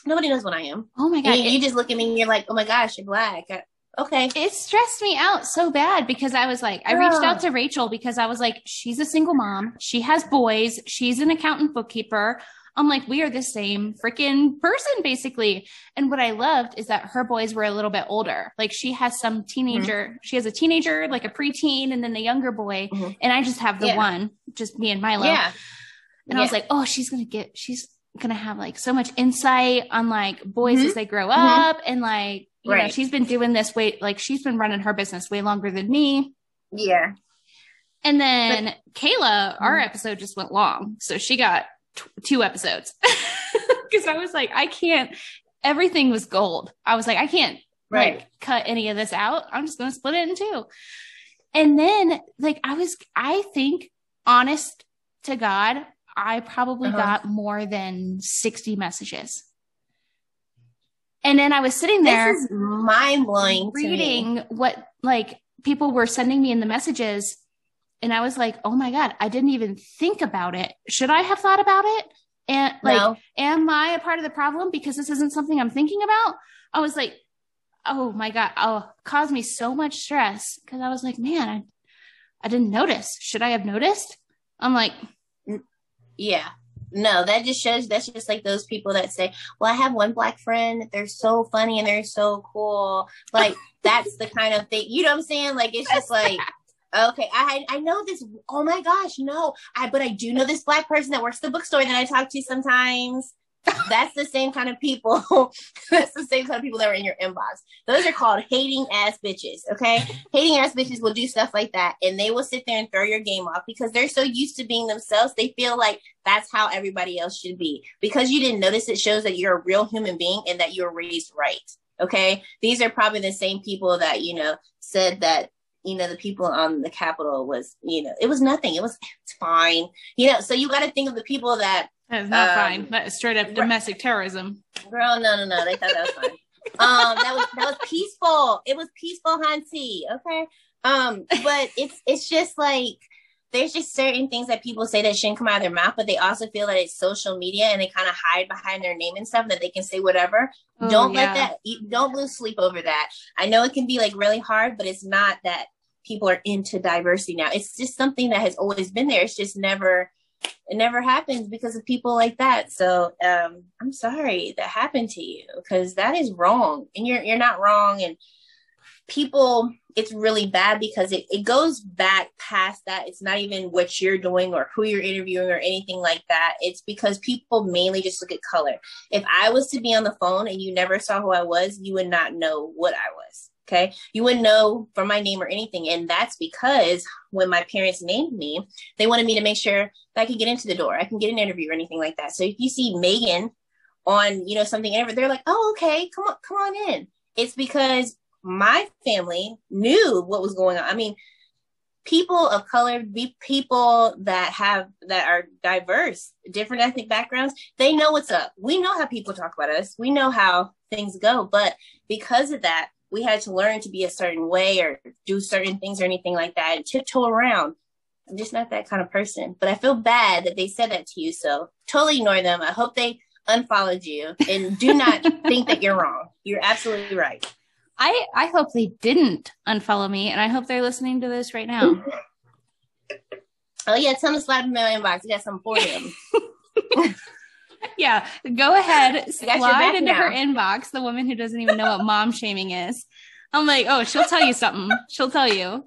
Nobody knows what I am. Oh my god! You, you, just look at me and you're like, oh my gosh, you're black. I, okay. It stressed me out so bad because I was like, I reached out to Rachel because I was like, she's a single mom. She has boys. She's an accountant bookkeeper. I'm like, we are the same freaking person, basically. And what I loved is that her boys were a little bit older. Like she has some teenager, mm-hmm. she has a teenager, like a preteen, and then the younger boy. Mm-hmm. And I just have the yeah. one, just me and Milo. Yeah. And yeah. I was like, oh, she's going to get, she's going to have like so much insight on like boys mm-hmm. as they grow mm-hmm. up. And like, you right. know, she's been doing this way, like she's been running her business way longer than me. Yeah. And then but, Kayla, our mm-hmm. episode just went long. So she got t- two episodes because I was like, I can't, everything was gold. I was like, I can't right. like cut any of this out. I'm just going to split it in two. And then like, I was, I think honest to God, I probably uh-huh. got more than 60 messages. And then I was sitting there mind blowing reading what like people were sending me in the messages and I was like, oh my God, I didn't even think about it. Should I have thought about it? And like, no. am I a part of the problem because this isn't something I'm thinking about? I was like, oh my God, oh, caused me so much stress because I was like, man, I, I didn't notice. Should I have noticed? I'm like, yeah. No, that just shows that's just like those people that say, Well, I have one black friend, they're so funny and they're so cool. Like that's the kind of thing you know what I'm saying? Like it's just like Okay, I I know this. Oh my gosh, no! I but I do know this black person that works the bookstore that I talk to sometimes. That's the same kind of people. That's the same kind of people that are in your inbox. Those are called hating ass bitches. Okay, hating ass bitches will do stuff like that, and they will sit there and throw your game off because they're so used to being themselves. They feel like that's how everybody else should be. Because you didn't notice, it shows that you're a real human being and that you were raised right. Okay, these are probably the same people that you know said that you know, the people on the Capitol was, you know, it was nothing. It was it's fine. You know, so you got to think of the people that. That's not um, fine. That is straight up domestic terrorism. Girl, no, no, no. They thought that was fine. um, that was that was peaceful. It was peaceful, Hansi. Okay. Um, but it's it's just like there's just certain things that people say that shouldn't come out of their mouth, but they also feel that it's social media and they kind of hide behind their name and stuff that they can say whatever. Oh, don't yeah. let that, don't lose sleep over that. I know it can be like really hard, but it's not that people are into diversity now. It's just something that has always been there. It's just never, it never happens because of people like that. So um, I'm sorry that happened to you because that is wrong, and you're you're not wrong. And people it's really bad because it, it goes back past that. It's not even what you're doing or who you're interviewing or anything like that. It's because people mainly just look at color. If I was to be on the phone and you never saw who I was, you would not know what I was. Okay. You wouldn't know from my name or anything. And that's because when my parents named me, they wanted me to make sure that I could get into the door. I can get an interview or anything like that. So if you see Megan on, you know, something ever, they're like, oh, okay, come on, come on in. It's because my family knew what was going on. I mean, people of color, be people that have that are diverse, different ethnic backgrounds, they know what's up. We know how people talk about us. We know how things go. But because of that, we had to learn to be a certain way or do certain things or anything like that and tiptoe around. I'm just not that kind of person. But I feel bad that they said that to you. So totally ignore them. I hope they unfollowed you and do not think that you're wrong. You're absolutely right. I, I hope they didn't unfollow me, and I hope they're listening to this right now. oh yeah, tell them to slide in my inbox. I got some for them. yeah, go ahead, slide into now. her inbox. The woman who doesn't even know what mom shaming is. I'm like, oh, she'll tell you something. She'll tell you.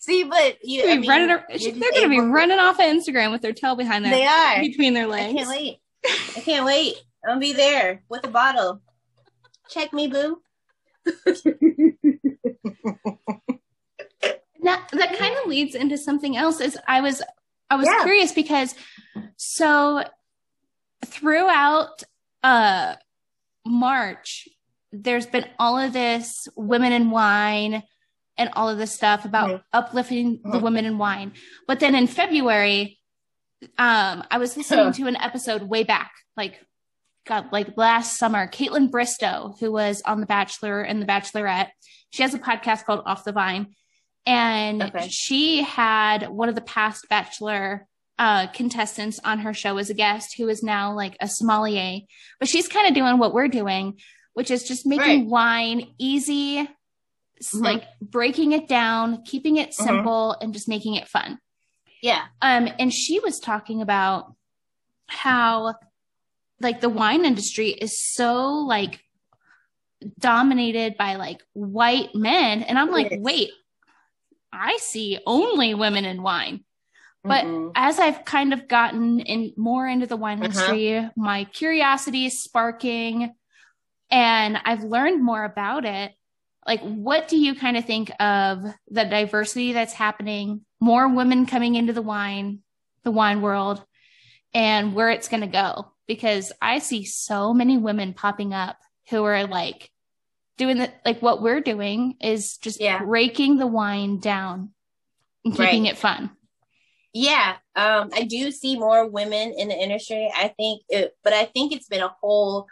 See, but you, I mean, running, they're going to be running off of Instagram with their tail behind them. They are between their legs. I can't wait. I can't wait. I'm gonna be there with a bottle. Check me, boo. now that kind of leads into something else. Is I was I was yeah. curious because so throughout uh March, there's been all of this women in wine and all of this stuff about mm-hmm. uplifting the mm-hmm. women in wine. But then in February, um, I was listening to an episode way back, like God, like last summer, Kaitlyn Bristowe, who was on The Bachelor and The Bachelorette, she has a podcast called Off the Vine. And okay. she had one of the past Bachelor uh, contestants on her show as a guest who is now like a sommelier, but she's kind of doing what we're doing, which is just making Right. wine easy, Mhm. like breaking it down, keeping it Mhm. simple, and just making it fun. Yeah. Um, and she was talking about how like the wine industry is so like dominated by like white men. And I'm like, Yes. wait, I see only women in wine. But Mm-mm. as I've kind of gotten in more into the wine Uh-huh. industry, my curiosity is sparking and I've learned more about it. Like, what do you kind of think of the diversity that's happening? More women coming into the wine, the wine world, and where it's going to go? Because I see so many women popping up who are like doing the, like what we're doing is just Yeah. breaking the wine down and keeping Right. it fun. Yeah, um, I do see more women in the industry. I think, it, but I think it's been a whole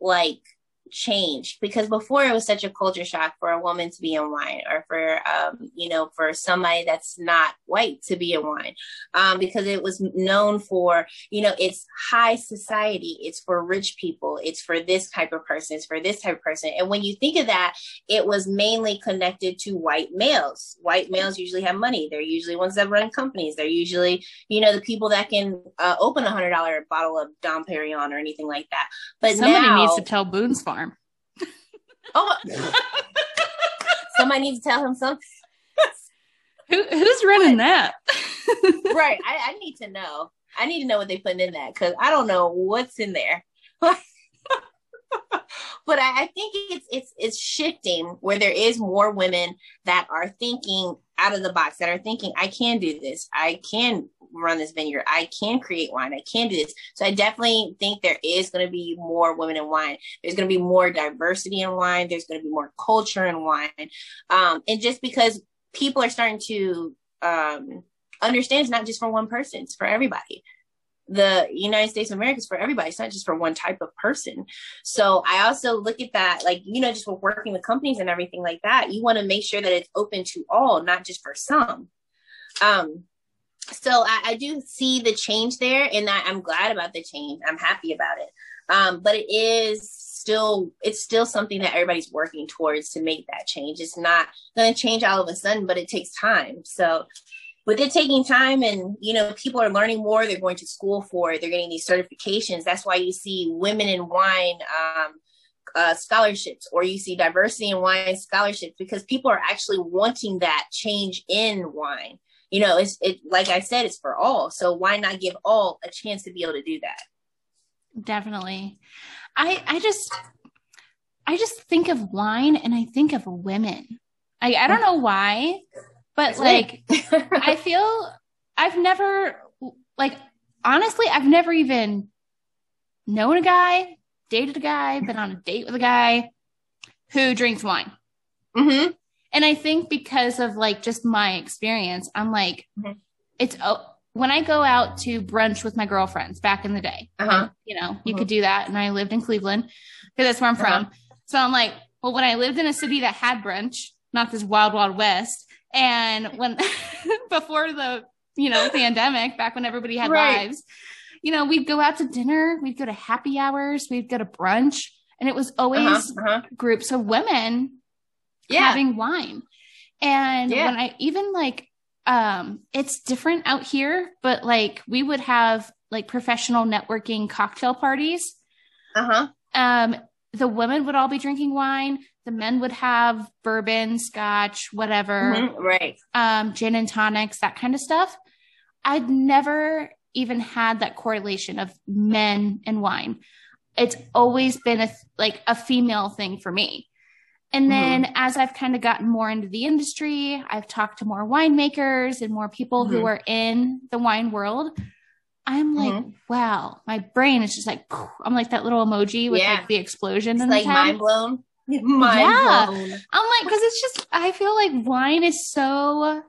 like change because before it was such a culture shock for a woman to be in wine or for um, you know for somebody that's not white to be in wine. Um, because it was known for you know it's high society it's for rich people it's for this type of person it's for this type of person. And when you think of that it was mainly connected to white males. White males usually have money. They're usually ones that run companies. They're usually you know the people that can uh, open a hundred dollar bottle of Dom Perignon or anything like that. But Somebody now, needs to tell Boone's Farm. Oh, somebody needs to tell him something. Who, who's running that? Right. I, I need to know. I need to know what they put in that because I don't know what's in there. but I, I think it's it's it's shifting where there is more women that are thinking out of the box, that are thinking, I can do this. I can run this vineyard. I can create wine. I can do this. So I definitely think there is going to be more women in wine. There's going to be more diversity in wine. There's going to be more culture in wine. Um, and just because people are starting to um, understand it's not just for one person, it's for everybody. The United States of America is for everybody. It's not just for one type of person. So I also look at that, like, you know, just with working with companies and everything like that, you want to make sure that it's open to all, not just for some. Um, so I, I do see the change there and I, I'm glad about the change. I'm happy about it. Um, but it is still, it's still something that everybody's working towards to make that change. It's not going to change all of a sudden, but it takes time. So with it taking time and you know people are learning more. They're going to school for it. They're getting these certifications. That's why you see women in wine um, uh, scholarships or you see diversity in wine scholarships because people are actually wanting that change in wine. You know it's it like i said it's for all. So why not give all a chance to be able to do that? Definitely. I I just I just think of wine and I think of women. I I don't know why, but like I feel I've never like honestly I've never even known a guy, dated a guy, been on a date with a guy who drinks wine. mm-hmm. And I think because of like just my experience, I'm like, Mhm. it's oh, when I go out to brunch with my girlfriends back in the day, uh-huh you know, you Mhm. could do that. And I lived in Cleveland because that's where I'm Uh-huh. from. So I'm like, well, when I lived in a city that had brunch, not this wild, wild west, and when before the, you know, pandemic, back when everybody had Right. lives, you know, we'd go out to dinner, we'd go to happy hours, we'd go to brunch, and it was always uh-huh, uh-huh. groups of women yeah having wine. And Yeah. when I even like um it's different out here, but like we would have like professional networking cocktail parties. uh-huh Um the women would all be drinking wine, the men would have bourbon, scotch, whatever, Mhm. right um gin and tonics, that kind of stuff. I'd never even had that correlation of men and wine. It's always been a like a female thing for me. And then as I've kind of gotten more into the industry, I've talked to more winemakers and more people who Mhm. are in the wine world. I'm like, wow, my brain is just like, I'm like that little emoji with Yeah. like the explosion it's like mind blown mind Yeah. blown I'm like, because it's just, I feel like wine is so,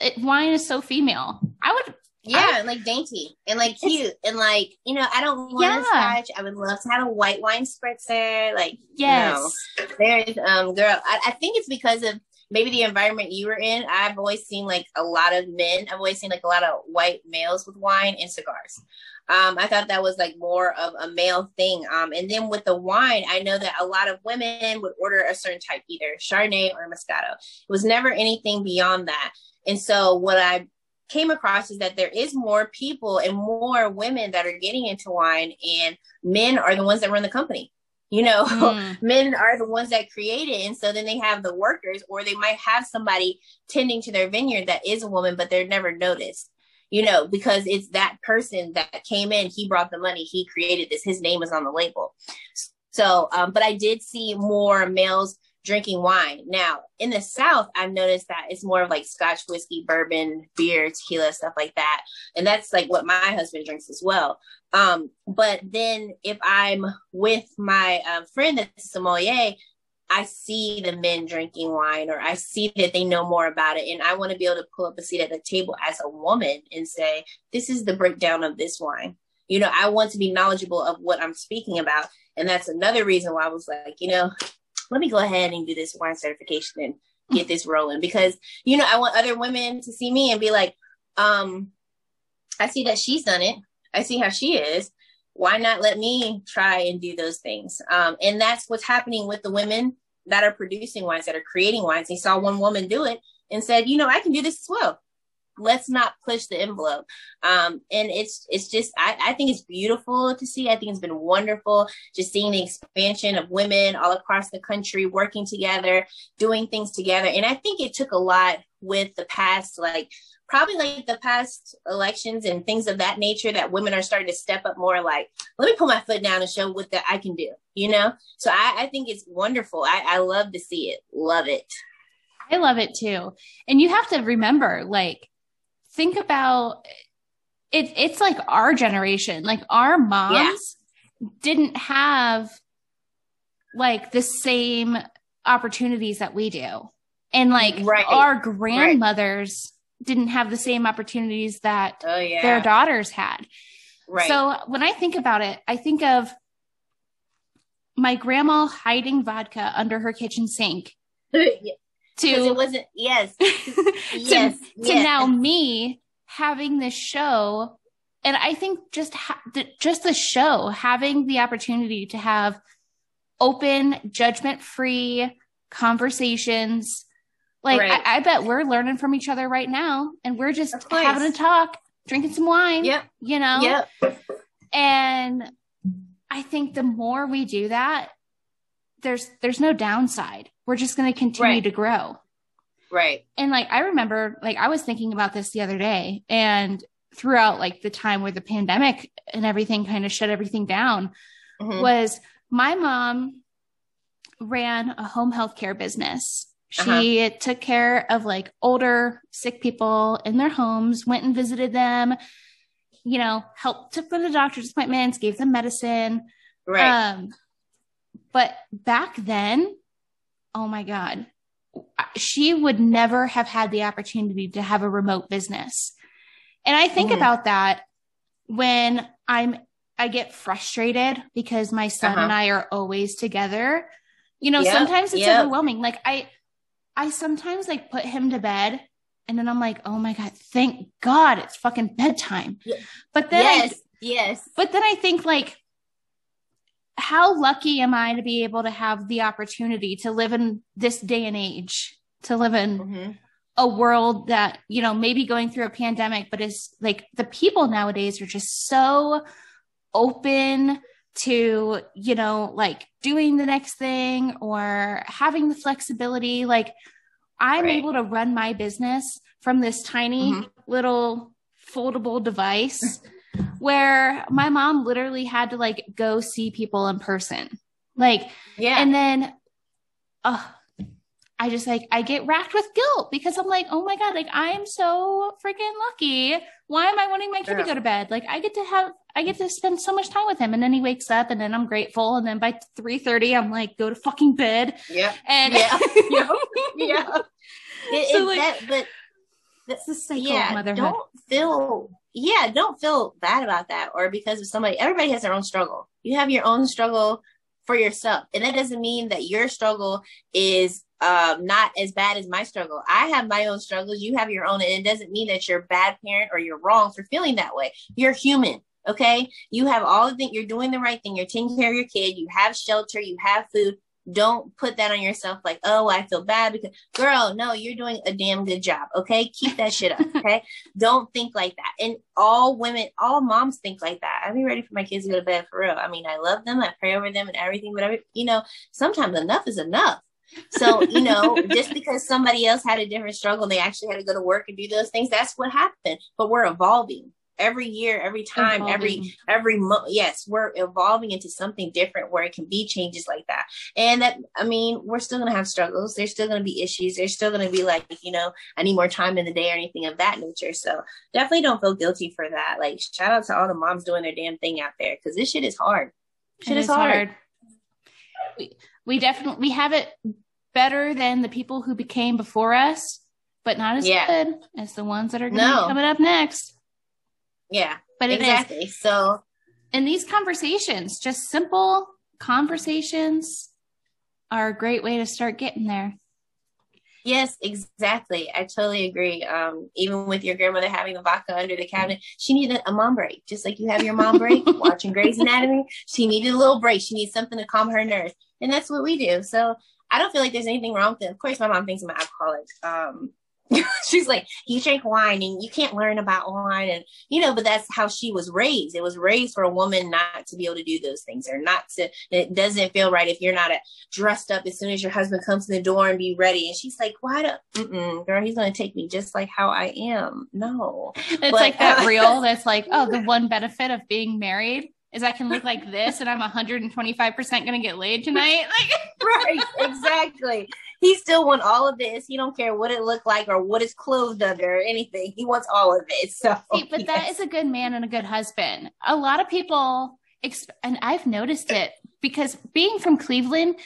it, wine is so female. I would, Yeah, and like dainty and like cute and like you know I don't want Yeah. to scotch. I would love to have a white wine spritzer. Like yes, there's um girl. I, I think it's because of maybe the environment you were in. I've always seen like a lot of men. I've always seen like a lot of white males with wine and cigars. Um, I thought that was like more of a male thing. Um, and then with the wine, I know that a lot of women would order a certain type, either Chardonnay or Moscato. It was never anything beyond that. And so what I came across is that there is more people and more women that are getting into wine, and men are the ones that run the company. You know, mm. men are the ones that create it. And so then they have the workers, or they might have somebody tending to their vineyard that is a woman, but they're never noticed you know, because it's that person that came in, he brought the money, he created this, his name is on the label. So, um, but I did see more males drinking wine. Now, in the South, I've noticed that it's more of like Scotch whiskey, bourbon, beer, tequila, stuff like that. And that's like what my husband drinks as well. Um, but then if I'm with my uh, friend that's a sommelier, I see the men drinking wine or I see that they know more about it. And I want to be able to pull up a seat at the table as a woman and say, this is the breakdown of this wine. You know, I want to be knowledgeable of what I'm speaking about. And that's another reason why I was like, you know, let me go ahead and do this wine certification and get this rolling because, you know, I want other women to see me and be like, um, I see that she's done it. I see how she is why not let me try and do those things? Um, and that's what's happening with the women that are producing wines, that are creating wines. He saw one woman do it and said, you know, I can do this as well. Let's not push the envelope. Um, and it's it's just I, I think it's beautiful to see. I think it's been wonderful just seeing the expansion of women all across the country working together, doing things together. And I think it took a lot with the past like probably like the past elections and things of that nature that women are starting to step up more like let me put my foot down and show what that i can do you know? So i, I think it's wonderful. I, I love to see it. Love it. I love it too. And you have to remember like think about it it's like our generation. Like our moms yeah. didn't have like the same opportunities that we do. And like right. our grandmothers didn't have the same opportunities that oh, yeah. their daughters had. Right. So when I think about it, I think of my grandma hiding vodka under her kitchen sink. To it wasn't yes, to, yes, to now me having this show, and I think just ha- the, just the show having the opportunity to have open, judgment free conversations like right. I, I, bet we're learning from each other right now, and we're just having a talk, drinking some wine. Yep. You know. Yep. And I think the more we do that, there's there's no downside. We're just going to continue right. to grow. Right. And like I remember, like I was thinking about this the other day, and throughout like the time where the pandemic and everything kind of shut everything down, mm-hmm. was my mom ran a home health care business she uh-huh. took care of like older sick people in their homes, went and visited them, you know, helped took them to doctor's appointments, gave them medicine. Right. Um, but back then, oh my God, she would never have had the opportunity to have a remote business. And I think mm. about that when I'm I get frustrated because my son uh-huh. and I are always together. You know, yep. sometimes it's yep. overwhelming. Like I I sometimes like put him to bed and then I'm like, oh my God, thank God it's fucking bedtime. Yeah. But then, yes, I, yes. But then I think like, how lucky am I to be able to have the opportunity to live in this day and age, to live in mm-hmm. a world that, you know, maybe going through a pandemic, but is like the people nowadays are just so open to, you know, like doing the next thing or having the flexibility. Like I'm right. able to run my business from this tiny mm-hmm. little foldable device where my mom literally had to like go see people in person. Like, yeah. And then, uh, I just like, I get racked with guilt because I'm like, oh my God, like I'm so freaking lucky. Why am I wanting my kid yeah. to go to bed? Like I get to have, I get to spend so much time with him. And then he wakes up and then I'm grateful. And then by 3.30, I'm like, go to fucking bed. Yeah. And yeah. yeah. yeah. It, so like, that, but that's the cycle yeah, of motherhood. Don't feel, yeah, don't feel bad about that or because of somebody. Everybody has their own struggle. You have your own struggle for yourself. And that doesn't mean that your struggle is um, not as bad as my struggle. I have my own struggles. You have your own, and it doesn't mean that you're a bad parent or you're wrong for feeling that way. You're human. Okay. You have all the things, you're doing the right thing. You're taking care of your kid. You have shelter. You have food. Don't put that on yourself like, oh, I feel bad because, girl, no, you're doing a damn good job. Okay. Keep that shit up. Okay. Don't think like that. And all women, all moms think like that. I'd be ready for my kids to go to bed for real. I mean, I love them. I pray over them and everything, but every, you know, sometimes enough is enough. So, you know, just because somebody else had a different struggle, they actually had to go to work and do those things, that's what happened. But we're evolving every year, every time, evolving. every every month. Yes, we're evolving into something different where it can be changes like that. And that, I mean, we're still gonna have struggles. There's still gonna be issues. There's still gonna be like, you know, I need more time in the day or anything of that nature. So definitely don't feel guilty for that. Like, shout out to all the moms doing their damn thing out there because this shit is hard. Shit it is, is hard. hard. We, we definitely we have it better than the people who became before us, but not as yeah. good as the ones that are going to no. be coming up next. Yeah. But exactly. Is. So, in these conversations, just simple conversations are a great way to start getting there. Yes, exactly. I totally agree. Um, even with your grandmother having the vodka under the cabinet, she needed a mom break, just like you have your mom break watching Grey's Anatomy. She needed a little break. She needs something to calm her nerves, and that's what we do. So I don't feel like there's anything wrong with it. Of course, my mom thinks I'm an alcoholic. Um, she's like, you drink wine and you can't learn about wine. And, you know, but that's how she was raised. It was raised for a woman not to be able to do those things or not to, it doesn't feel right if you're not a, dressed up as soon as your husband comes to the door and be ready. And she's like, why do, girl, he's going to take me just like how I am. No. It's but, like that uh, reel that's like, oh, the one benefit of being married is I can look like this and I'm 125% going to get laid tonight. Like, right. Exactly he still want all of this. He don't care what it looked like or what it's clothed under or anything. He wants all of it. So, See, but yes. that is a good man and a good husband. A lot of people, and I've noticed it because being from Cleveland,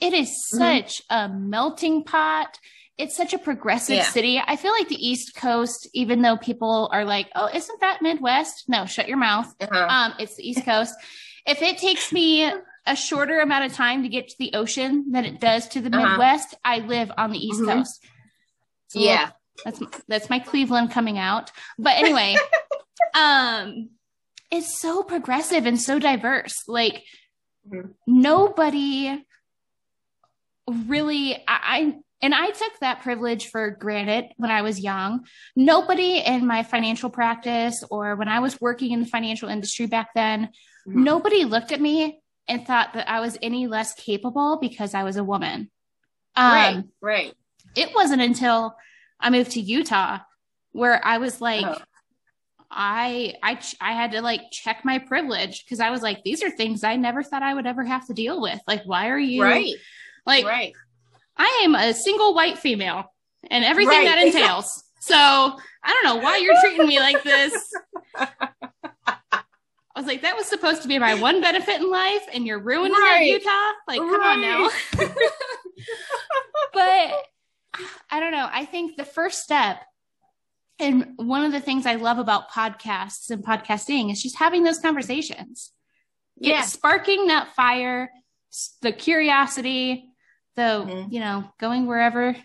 it is mm-hmm. such mm-hmm. a melting pot. It's such a progressive yeah. city. I feel like the East Coast, even though people are like, "Oh, isn't that Midwest?" No, shut your mouth. Uh-huh. Um, it's the East Coast. if it takes me a shorter amount of time to get to the ocean than it does to the uh-huh. Midwest. I live on the East mm-hmm. Coast. So yeah. That's that's my Cleveland coming out. But anyway, um it's so progressive and so diverse. Like mm-hmm. nobody really I, I and I took that privilege for granted when I was young. Nobody in my financial practice or when I was working in the financial industry back then, mm-hmm. nobody looked at me and thought that I was any less capable because I was a woman. Um, right, right. It wasn't until I moved to Utah where I was like, oh. I I I had to like check my privilege because I was like, these are things I never thought I would ever have to deal with. Like, why are you right? Like, right. I am a single white female and everything right. that entails. so I don't know why you're treating me like this. I was like, that was supposed to be my one benefit in life, and you're ruining right. it, Utah. Like, come right. on now. but I don't know. I think the first step, and one of the things I love about podcasts and podcasting is just having those conversations. Yeah, sparking that fire, the curiosity, the mm-hmm. you know, going wherever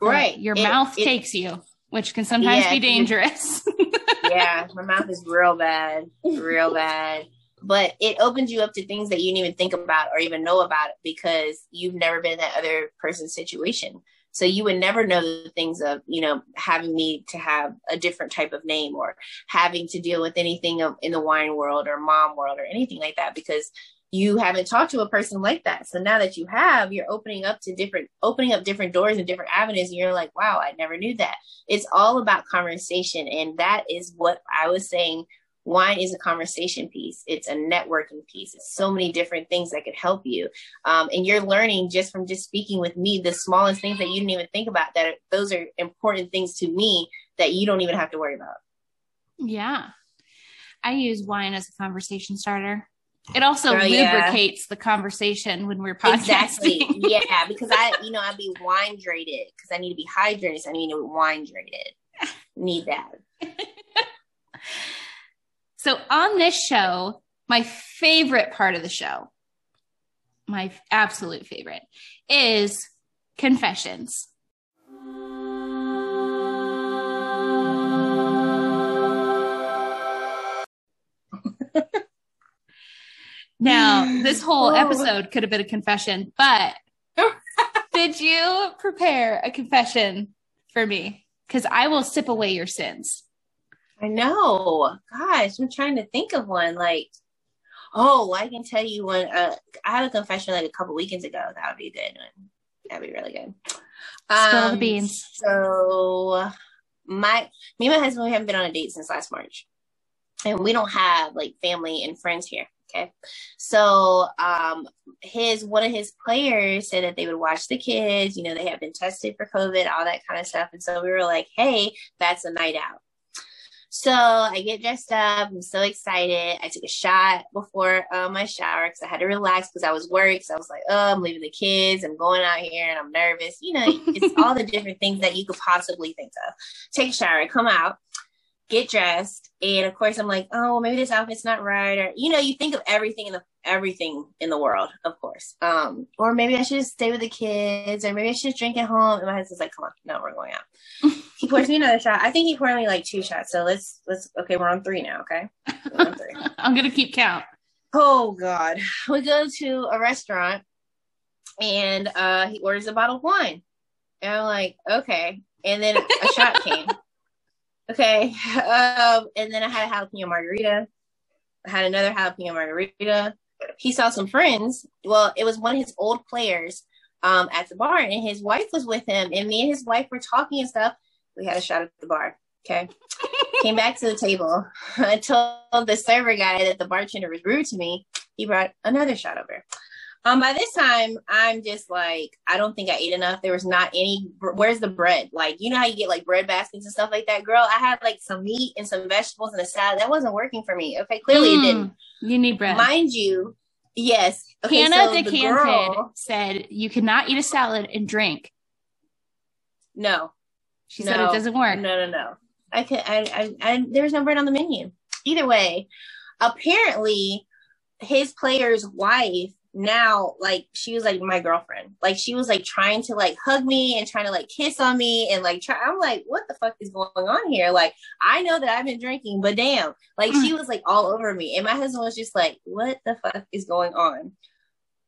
right your it, mouth it, takes you, which can sometimes yeah, be dangerous. yeah, my mouth is real bad, real bad. But it opens you up to things that you didn't even think about or even know about because you've never been in that other person's situation. So you would never know the things of, you know, having me to have a different type of name or having to deal with anything in the wine world or mom world or anything like that because you haven't talked to a person like that. So now that you have, you're opening up to different, opening up different doors and different avenues. And you're like, wow, I never knew that. It's all about conversation. And that is what I was saying. Wine is a conversation piece. It's a networking piece. It's so many different things that could help you. Um, and you're learning just from just speaking with me, the smallest things that you didn't even think about that those are important things to me that you don't even have to worry about. Yeah. I use wine as a conversation starter. It also Girl, lubricates yeah. the conversation when we're podcasting. Exactly. Yeah, because I, you know, I'd be wine drated because I need to be hydrated. So I need to be wine drated. Need that. so on this show, my favorite part of the show, my absolute favorite, is confessions. now, this whole Oh. episode could have been a confession, but did you prepare a confession for me? Because I will sip away your sins. I know. Gosh, I'm trying to think of one. Like, oh, I can tell you one. Uh, I had a confession like a couple weekends ago. That would be a good one. That'd be really good. Spill the Um, beans. So, my me and my husband we haven't been on a date since last March, and we don't have like family and friends here. Okay, so um, his one of his players said that they would watch the kids. You know, they have been tested for COVID, all that kind of stuff, and so we were like, hey, that's a night out. So I get dressed up. I'm so excited. I took a shot before uh, my shower because I had to relax because I was worried. So I was like, oh, I'm leaving the kids. I'm going out here and I'm nervous. You know, it's all the different things that you could possibly think of. Take a shower, come out, get dressed. And of course, I'm like, oh, well, maybe this outfit's not right. Or, you know, you think of everything in the everything in the world, of course. Um, or maybe I should just stay with the kids, or maybe I should just drink at home. And my husband's like, come on, no, we're going out. he pours me another shot. I think he poured me like two shots. So let's let's okay, we're on three now, okay? On three. I'm gonna keep count. oh God. We go to a restaurant and uh he orders a bottle of wine. And I'm like, okay. And then a shot came. Okay. Um, and then I had a jalapeno margarita. I had another jalapeno margarita. He saw some friends. Well, it was one of his old players um, at the bar, and his wife was with him. And me and his wife were talking and stuff. We had a shot at the bar. Okay. Came back to the table. I told the server guy that the bartender was rude to me. He brought another shot over. Um, by this time, I'm just like, I don't think I ate enough. There was not any. Where's the bread? Like, you know how you get like bread baskets and stuff like that, girl. I had like some meat and some vegetables and a salad. That wasn't working for me. Okay, clearly it didn't. Mm, You need bread. Mind you, yes. Okay, Hannah so the DeCanted girl, said you cannot eat a salad and drink. no, She said it doesn't work. No, no, no. I could. I, I, I. There was no bread on the menu. Either way, apparently, his player's wife now, like, she was like my girlfriend. Like, she was like trying to like hug me and trying to like kiss on me and like try. I'm like, what the fuck is going on here? Like, I know that I've been drinking, but damn, like she mm. was like all over me, and my husband was just like, what the fuck is going on?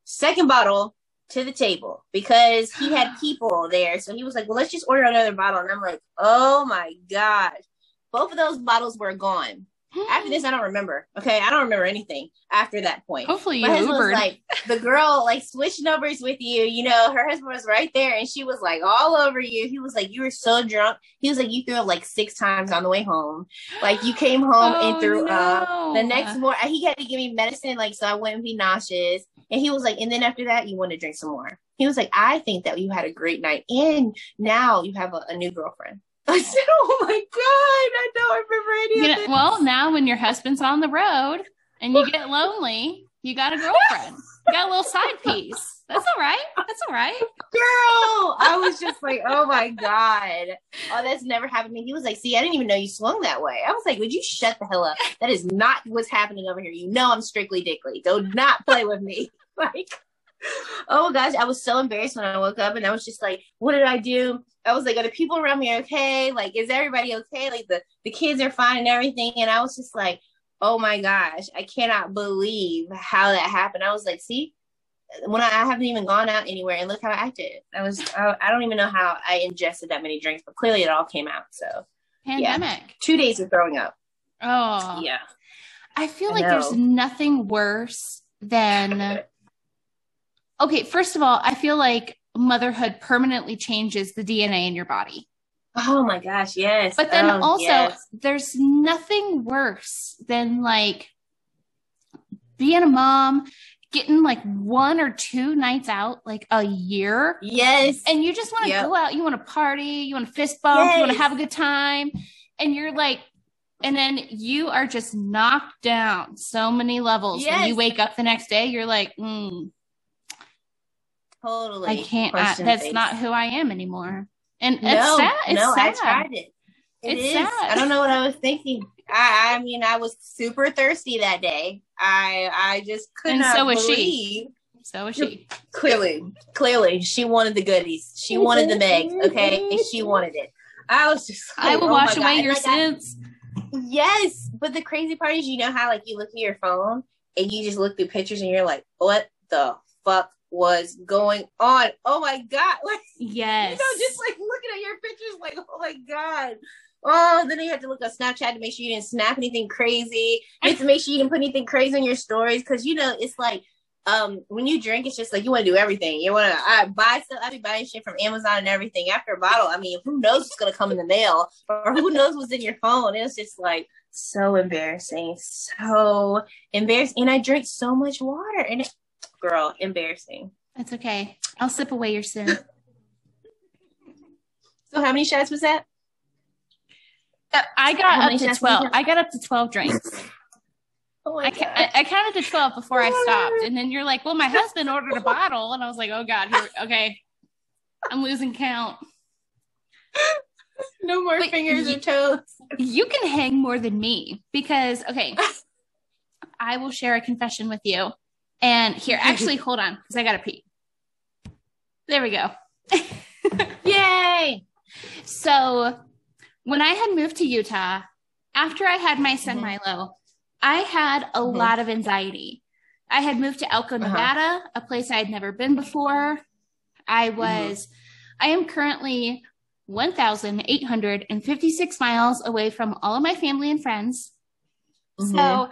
Second bottle to the table because he had people there. So he was like, well, let's just order another bottle. And I'm like, oh my gosh. Both of those bottles were gone. After this, I don't remember. Okay. I don't remember anything after that point. Hopefully you My husband was like, the girl like switched numbers with you. You know, her husband was right there and she was like all over you. He was like, you were so drunk. He was like, you threw up like six times on the way home. Like you came home Oh, and threw up. The next morning, he had to give me medicine, like, so I wouldn't be nauseous. And he was like, and then after that, you want to drink some more. He was like, I think that you had a great night. And now you have a, a new girlfriend. I said, oh my God, I don't remember any You of know, this. well, now when your husband's on the road and you get lonely, you got a girlfriend. You got a little side piece. That's all right. That's all right. Girl, I was just like, oh my God. Oh, that's never happened to me. He was like, see, I didn't even know you swung that way. I was like, would you shut the hell up? That is not what's happening over here. You know I'm strictly dickly. Do not play with me. Like, oh gosh, I was so embarrassed when I woke up and I was just like, what did I do? I was like, are the people around me okay? Like, is everybody okay? Like the, the kids are fine and everything. And I was just like, oh my gosh, I cannot believe how that happened. I was like, see, when I, I haven't even gone out anywhere and look how I acted. I was, I, I don't even know how I ingested that many drinks, but clearly it all came out. So Pandemic. two days of throwing up. Oh, Yeah. I feel I like there's nothing worse than. Okay, first of all, I feel like motherhood permanently changes the DNA in your body. Oh my gosh, yes. But then Oh, also, yes. there's nothing worse than like being a mom, getting like one or two nights out like a year. yes, And you just want to Yep. go out, you want to party, you want to fist bump, you want to have a good time. And you're like, and then you are just knocked down so many levels. When you wake up the next day, you're like, mm, totally. I can't, I, that's not who I am anymore. And No, it's sad. It's no, I tried it. It It's is. sad. I don't know what I was thinking. I, I mean, I was super thirsty that day. I, I just could And not so was she. So was she. Clearly, clearly, she wanted the goodies. She wanted the Meg. Okay, she wanted it. I was just. Like, I will oh wash my away God. your sins. Yes, but the crazy part is, you know how like you look at your phone and you just look through pictures and you're like, what the fuck was going on? Oh my god! Like Yes. you know, just like looking at your pictures, like oh my god. Oh, then you have to look at Snapchat to make sure you didn't snap anything crazy. You have to make sure you didn't put anything crazy on your stories because you know it's like um when you drink, it's just like you want to do everything. You want to buy stuff. I be buying shit from Amazon and everything. After a bottle, I mean, who knows what's gonna come in the mail or who knows what's in your phone? It was just like so embarrassing, so embarrassing. And I drank so much water, and it, girl, embarrassing. That's okay. I'll sip away your sin. So how many shots was that? Uh, I got up to shots did you 12. I got up to 12 drinks. Oh I, ca- I, I counted to 12 before I stopped. And then you're like, well, my husband ordered a bottle. And I was like, oh God, here, okay. I'm losing count. no more Wait, fingers you- or toes. You can hang more than me because, okay, I will share a confession with you. And here, actually, hold on, because I got to pee. There we go. Yay! So, when I had moved to Utah, after I had my son Mhm. Milo, I had a Mhm. lot of anxiety. I had moved to Elko, Uh-huh. Nevada, a place I had never been before. I Mm-hmm. was, I am currently 1,856 miles away from all of my family and friends. Mm-hmm. So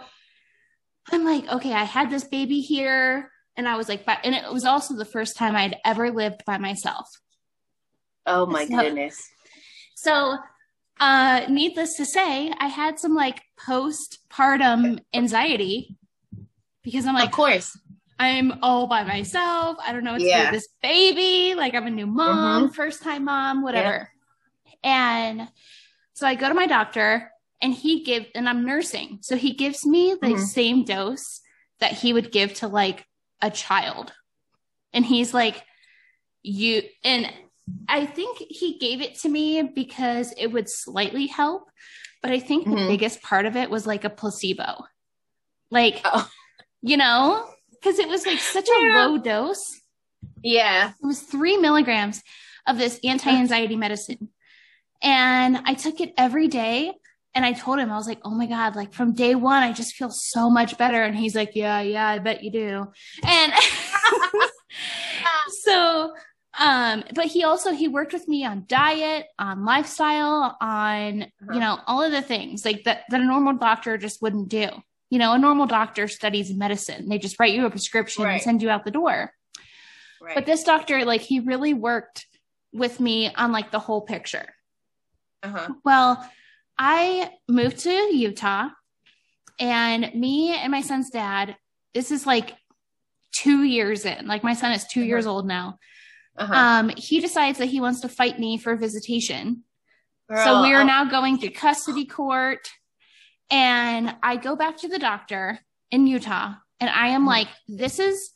I'm like, okay, I had this baby here. And I was like, but, and it was also the first time I'd ever lived by myself. Oh my So- goodness. So, uh, needless to say, I had some like postpartum anxiety because I'm like, of course. I'm all by myself. I don't know what to do with this baby. Like, I'm a new mom, first time mom, whatever. And so I go to my doctor and he give and I'm nursing. So he gives me the Mhm. same dose that he would give to like a child. And he's like, you and I think he gave it to me because it would slightly help, but I think the Mhm. biggest part of it was like a placebo. Like, Oh. you know, because it was like such a low dose. Yeah. It was three milligrams of this anti anxiety medicine. And I took it every day. And I told him, I was like, oh my God, like from day one, I just feel so much better. And he's like, yeah, yeah, I bet you do. And so, um, but he also, he worked with me on diet, on lifestyle, on, Uh-huh. you know, all of the things like that, that a normal doctor just wouldn't do. You know, a normal doctor studies medicine. They just write you a prescription and send you out the door. Right. But this doctor, like, he really worked with me on like the whole picture. uh-huh. Well, I moved to Utah, and me and my son's dad, this is like two years in. Like, my son is 2 Uh-huh. years old now. Uh-huh. Um, he decides that he wants to fight me for visitation. so we are now going through custody court, and I go back to the doctor in Utah, and I am Mhm. like, "This is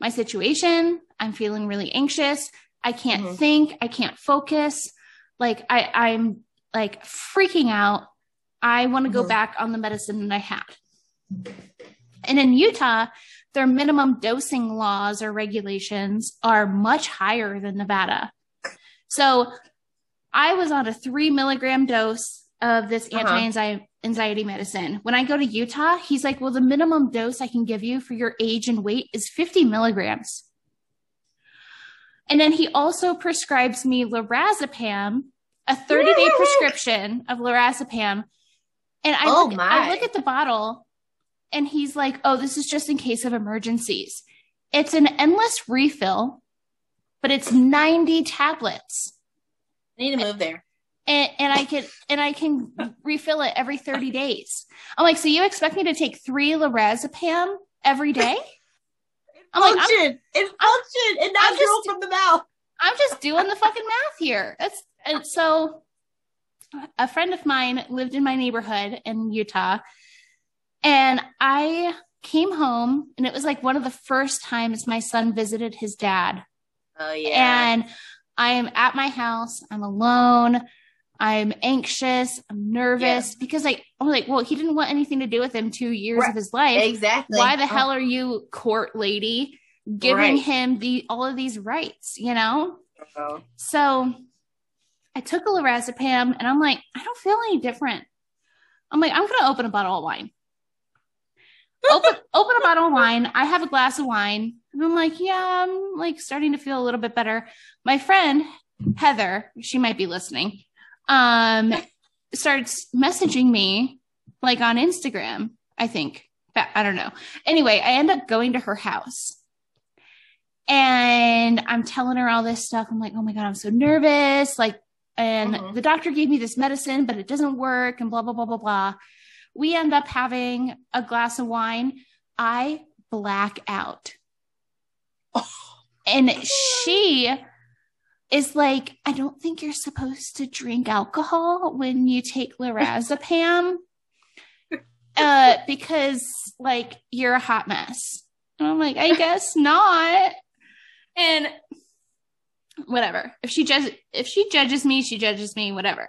my situation. I'm feeling really anxious. I can't Mhm. think. I can't focus. Like I, I'm like freaking out. I want to go Mhm. back on the medicine that I had." And in Utah, their minimum dosing laws or regulations are much higher than Nevada. So I was on a three milligram dose of this Uh-huh. anti anxiety medicine. When I go to Utah, he's like, Well, the minimum dose I can give you for your age and weight is 50 milligrams. And then he also prescribes me lorazepam, a 30 day prescription of lorazepam. And I, Oh look. I look at the bottle and he's like, Oh, this is just in case of emergencies. It's an endless refill, but it's 90 tablets. I need to move there. And, and I can and I can refill it every 30 days. I'm like, so you expect me to take three lorazepam every day? I'm like, I'm, Function. it functioned and not drool from the mouth. I'm just doing the fucking math here. That's and so a friend of mine lived in my neighborhood in Utah and I came home and it was like one of the first times my son visited his dad. Oh yeah. And I am at my house. I'm alone. I'm anxious. I'm nervous because I, I'm like, well, he didn't want anything to do with him two years Right. of his life. exactly. Why the Oh, hell are you court lady giving Right. him the all of these rights, you know? Oh. So I took a lorazepam and I'm like, I don't feel any different. I'm like, I'm gonna open a bottle of wine. open open a bottle of wine. I have a glass of wine. And I'm like, yeah, I'm like starting to feel a little bit better. My friend Heather, she might be listening, um, starts messaging me like on Instagram, I think. I don't know. Anyway, I end up going to her house. And I'm telling her all this stuff. I'm like, oh my God, I'm so nervous. Like, and Mhm. the doctor gave me this medicine, but it doesn't work, and blah, blah, blah, blah, blah. We end up having a glass of wine. I black out. And she is like, I don't think you're supposed to drink alcohol when you take lorazepam. Uh, because like you're a hot mess. And I'm like, I guess not. And whatever. If she judges, if she judges me, she judges me, whatever.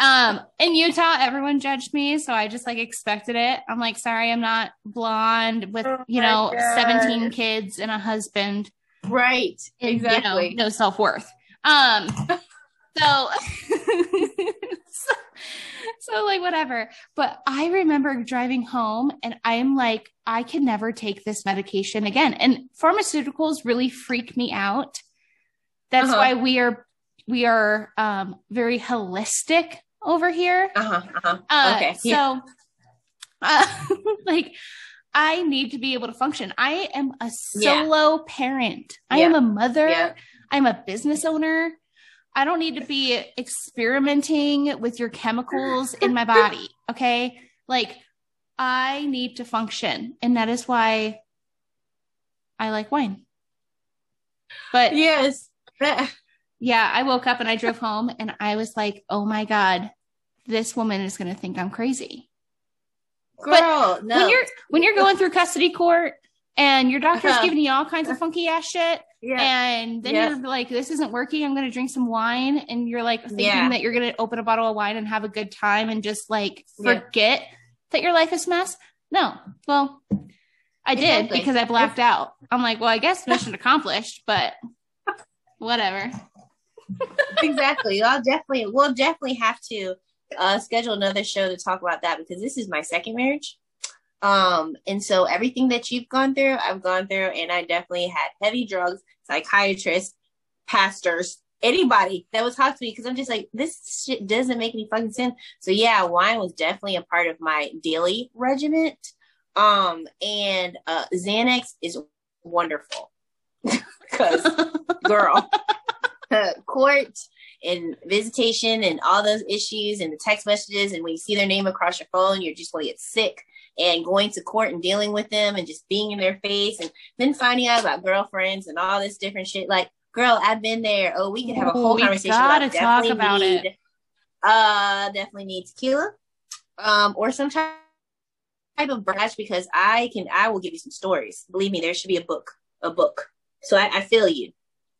Um, in Utah, everyone judged me, so I just like expected it. I'm like, sorry, I'm not blonde with, Oh you know, God. 17 kids and a husband Right. exactly. you know, no self worth. Um, so, so, so like whatever. But I remember driving home, and I'm like, I can never take this medication again. And pharmaceuticals really freak me out. That's Uh-huh. why we are we are um, very holistic over here. Uh-huh. Uh-huh. Uh, okay. So, Yeah. uh, like, I need to be able to function. I am a Yeah. solo parent. I Yeah. am a mother. Yeah. I'm a business owner. I don't need to be experimenting with your chemicals in my body. Okay. Like, I need to function. And that is why I like wine. But Yes. Yeah, I woke up and I drove home and I was like, oh my God, this woman is going to think I'm crazy. Girl, no. When you're when you're going through custody court and your doctor's Uh-huh. giving you all kinds of funky ass shit, yeah. and then Yeah. you're like, this isn't working, I'm going to drink some wine, and you're like thinking Yeah. that you're going to open a bottle of wine and have a good time and just like forget that your life is a mess. No, well, I did Exactly. because I blacked out. I'm like, well, I guess mission accomplished, but whatever. exactly. I'll definitely we'll definitely have to uh schedule another show to talk about that because this is my second marriage. Um, and so everything that you've gone through, I've gone through, and I definitely had heavy drugs, psychiatrists, pastors, anybody that would talk to me because I'm just like, this shit doesn't make any fucking sense. So yeah, wine was definitely a part of my daily regiment. Um, and uh Xanax is wonderful because girl court and visitation and all those issues and the text messages and when you see their name across your phone you're just going to get sick. And going to court and dealing with them and just being in their face and then finding out about girlfriends and all this different shit. Like girl i've been there. Oh we can have a Ooh, whole we conversation gotta about talk about need, it. uh definitely need tequila um or some type type of brush because i can i will give you some stories. Believe me there should be a book a book so i, I feel you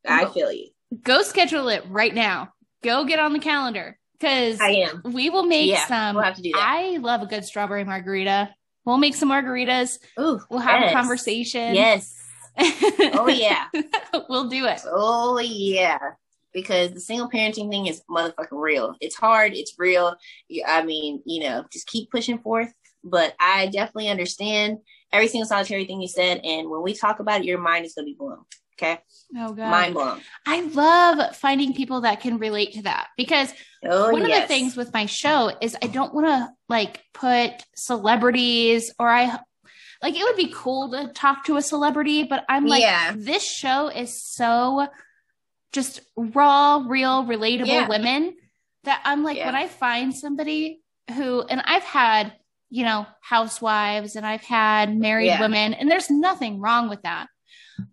i feel you Go schedule it right now. Go get on the calendar because i am we will make Yeah, some. we'll have to do that. I love a good strawberry margarita. We'll make some margaritas. Ooh, We'll have yes. a conversation. Yes. Oh yeah. we'll do it. Oh yeah. Because the single parenting thing is motherfucking real. It's hard. It's real. I mean, you know, just keep pushing forth. But I definitely understand every single solitary thing you said. And when we talk about it, your mind is going to be blown. Okay. Oh god. Mind blown. I love finding people that can relate to that because Oh, one of the things with my show is I don't want to like put celebrities or I like it would be cool to talk to a celebrity, but I'm like Yeah. this show is so just raw, real, relatable Yeah. women that I'm like Yeah. when I find somebody who and I've had, you know, housewives and I've had married Yeah. women and there's nothing wrong with that.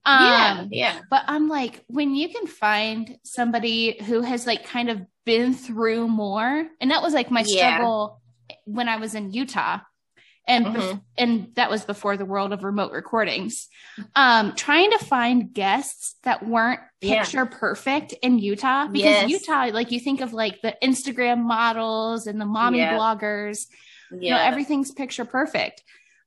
yeah. Um Yeah. but I'm like, when you can find somebody who has like kind of been through more, and that was like my Yeah. struggle when I was in Utah. And bef- Mhm. and that was before the world of remote recordings. Um, trying to find guests that weren't Yeah. picture perfect in Utah because Yes. Utah, like you think of like the Instagram models and the mommy Yeah. bloggers, Yeah. you know, everything's picture perfect.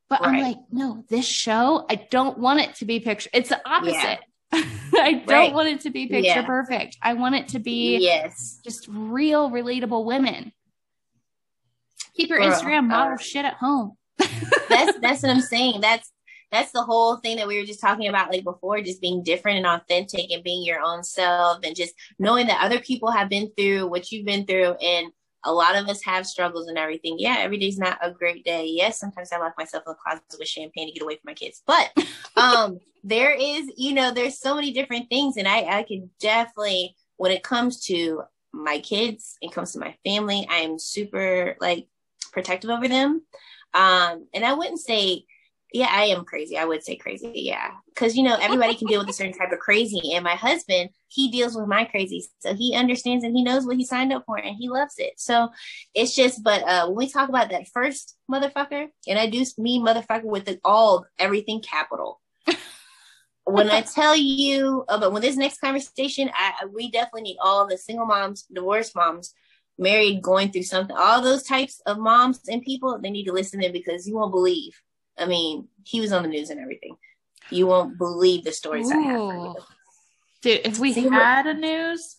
But I'm like, no, this show, I don't want it to be picture. It's the opposite. I don't Right. want it to be picture Yeah. perfect. I want it to be yes. just real, relatable women. Keep your Girl, Instagram model uh, shit at home. that's that's what I'm saying. That's that's the whole thing that we were just talking about like before, just being different and authentic and being your own self and just knowing that other people have been through what you've been through and a lot of us have struggles and everything. Yeah, every day's not a great day. Yes, sometimes I lock myself in the closet with champagne to get away from my kids. But um there is, you know, there's so many different things and I I can definitely when it comes to my kids, it comes to my family, I am super like protective over them. Um, and I wouldn't say, yeah, I am crazy. I would say crazy. Yeah. Cause you know, everybody can deal with a certain type of crazy. And my husband, he deals with my crazy. So he understands and he knows what he signed up for and he loves it. So it's just, but, uh, when we talk about that first motherfucker, and I do mean motherfucker with the all, everything capital. when I tell you about when this next conversation, I, I- we definitely need all the single moms, divorced moms, married, going through something, all those types of moms and people, they need to listen in because you won't believe. I mean, he was on the news and everything. You won't believe the stories I have. for you. Dude, if we See, had a news,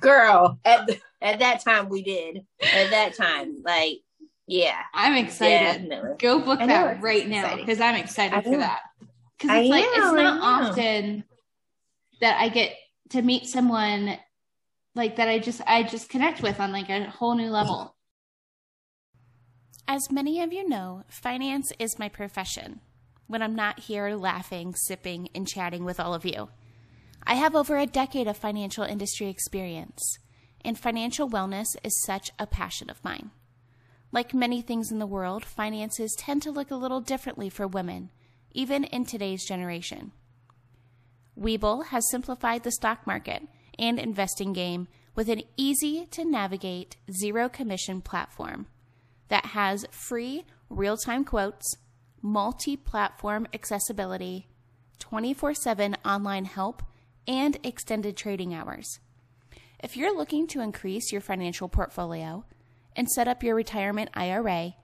Girl, at the, at that time we did. At that time, like, yeah, I'm excited. definitely. Go book that it's right now because I'm excited for that. Because I it's like it's know, I not often that I get to meet someone like that. I just I just connect with on like a whole new level. As many of you know, finance is my profession. When I'm not here laughing, sipping, and chatting with all of you, I have over a decade of financial industry experience, and financial wellness is such a passion of mine. Like many things in the world, finances tend to look a little differently for women, even in today's generation. Webull has simplified the stock market and investing game with an easy to navigate zero commission platform that has free real time quotes, multi platform accessibility, 24 7 online help, and extended trading hours. If you're looking to increase your financial portfolio and set up your retirement IRA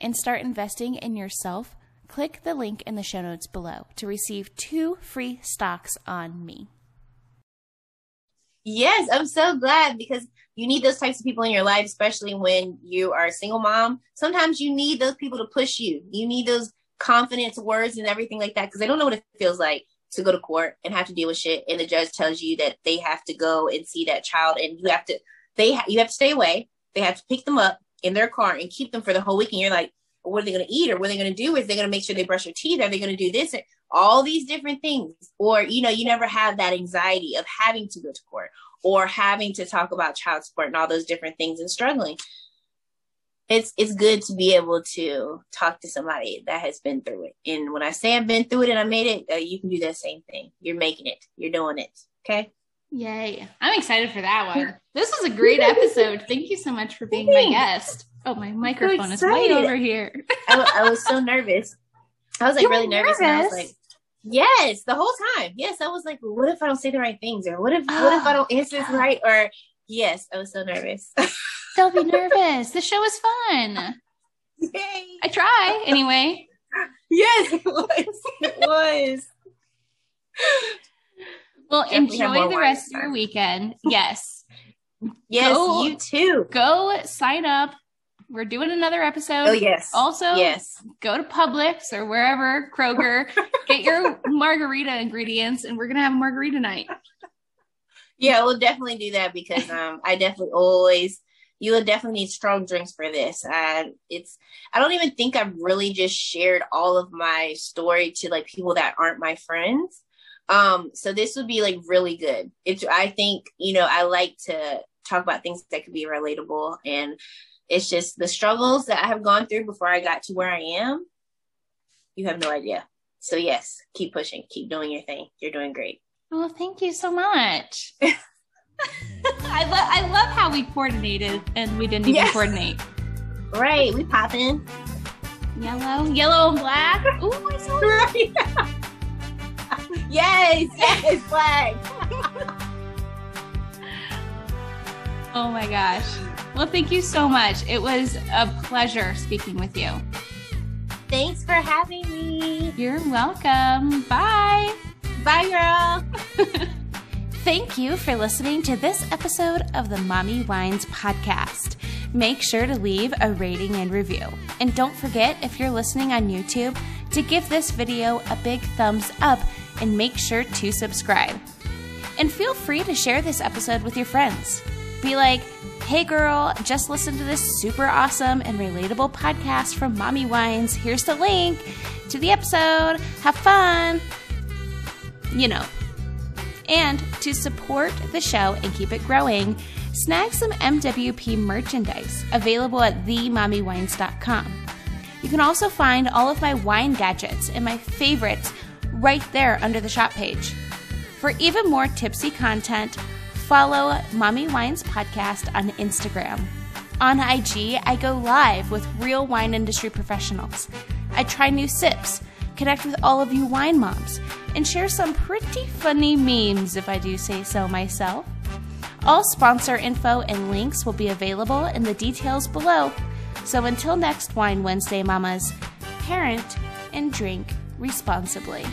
and start investing in yourself, click the link in the show notes below to receive two free stocks on me. Yes, I'm so glad because you need those types of people in your life, especially when you are a single mom. Sometimes you need those people to push you. You need those confidence words and everything like that because they don't know what it feels like to go to court and have to deal with shit. And the judge tells you that they have to go and see that child, and you have to they ha- you have to stay away. They have to pick them up in their car and keep them for the whole week. And you're like, what are they going to eat or what are they going to do? Is they going to make sure they brush their teeth? Are they going to do this? All these different things. Or, you know, you never have that anxiety of having to go to court or having to talk about child support and all those different things and struggling. It's it's good to be able to talk to somebody that has been through it. And when I say I've been through it and I made it, uh, you can do that same thing. You're making it. You're doing it. Okay. Yay. I'm excited for that one. This was a great episode. Thank you so much for being my guest. Oh, my microphone is way over here. I, I was so nervous. I was like You really nervous. And I was like, yes, the whole time. Yes, I was like, what if I don't say the right things, or what if what if I don't answer this right, or yes, I was so nervous. Don't be nervous. The show is fun. Yay! I try anyway. Yes, it was. It was. Well, Definitely enjoy the rest of your weekend. Yes. Yes, Go- you too. Go sign up. We're doing another episode. Oh yes. Also, yes. go to Publix or wherever, Kroger, get your margarita ingredients, and we're going to have a margarita night. Yeah, we'll definitely do that because um I definitely always you will definitely need strong drinks for this. And it's I don't even think I've really just shared all of my story to like people that aren't my friends. Um so this would be like really good. It's I think, you know, I like to talk about things that could be relatable and it's just the struggles that I have gone through before I got to where I am. You have no idea. So yes, keep pushing, keep doing your thing. You're doing great. Well, thank you so much. I love I love how we coordinated and we didn't even Yes. coordinate. Right, we popping. Yellow, yellow and black. Ooh, I saw Right. yes, yes, flag. Oh my gosh. Well, thank you so much. It was a pleasure speaking with you. Thanks for having me. You're welcome. Bye. Bye, girl. Thank you for listening to this episode of the Mommy Wines podcast. Make sure to leave a rating and review. And don't forget, if you're listening on YouTube, to give this video a big thumbs up and make sure to subscribe. And feel free to share this episode with your friends. Be like, hey girl, just listen to this super awesome and relatable podcast from Mommy Wines. Here's the link to the episode. Have fun. You know. And to support the show and keep it growing, snag some MWP merchandise available at themommywines.com. You can also find all of my wine gadgets and my favorites right there under the shop page. For even more tipsy content, follow Mommy Wines Podcast on Instagram. On IG, I go live with real wine industry professionals. I try new sips, connect with all of you wine moms, and share some pretty funny memes if I do say so myself. All sponsor info and links will be available in the details below. So until next Wine Wednesday, mamas, parent and drink responsibly.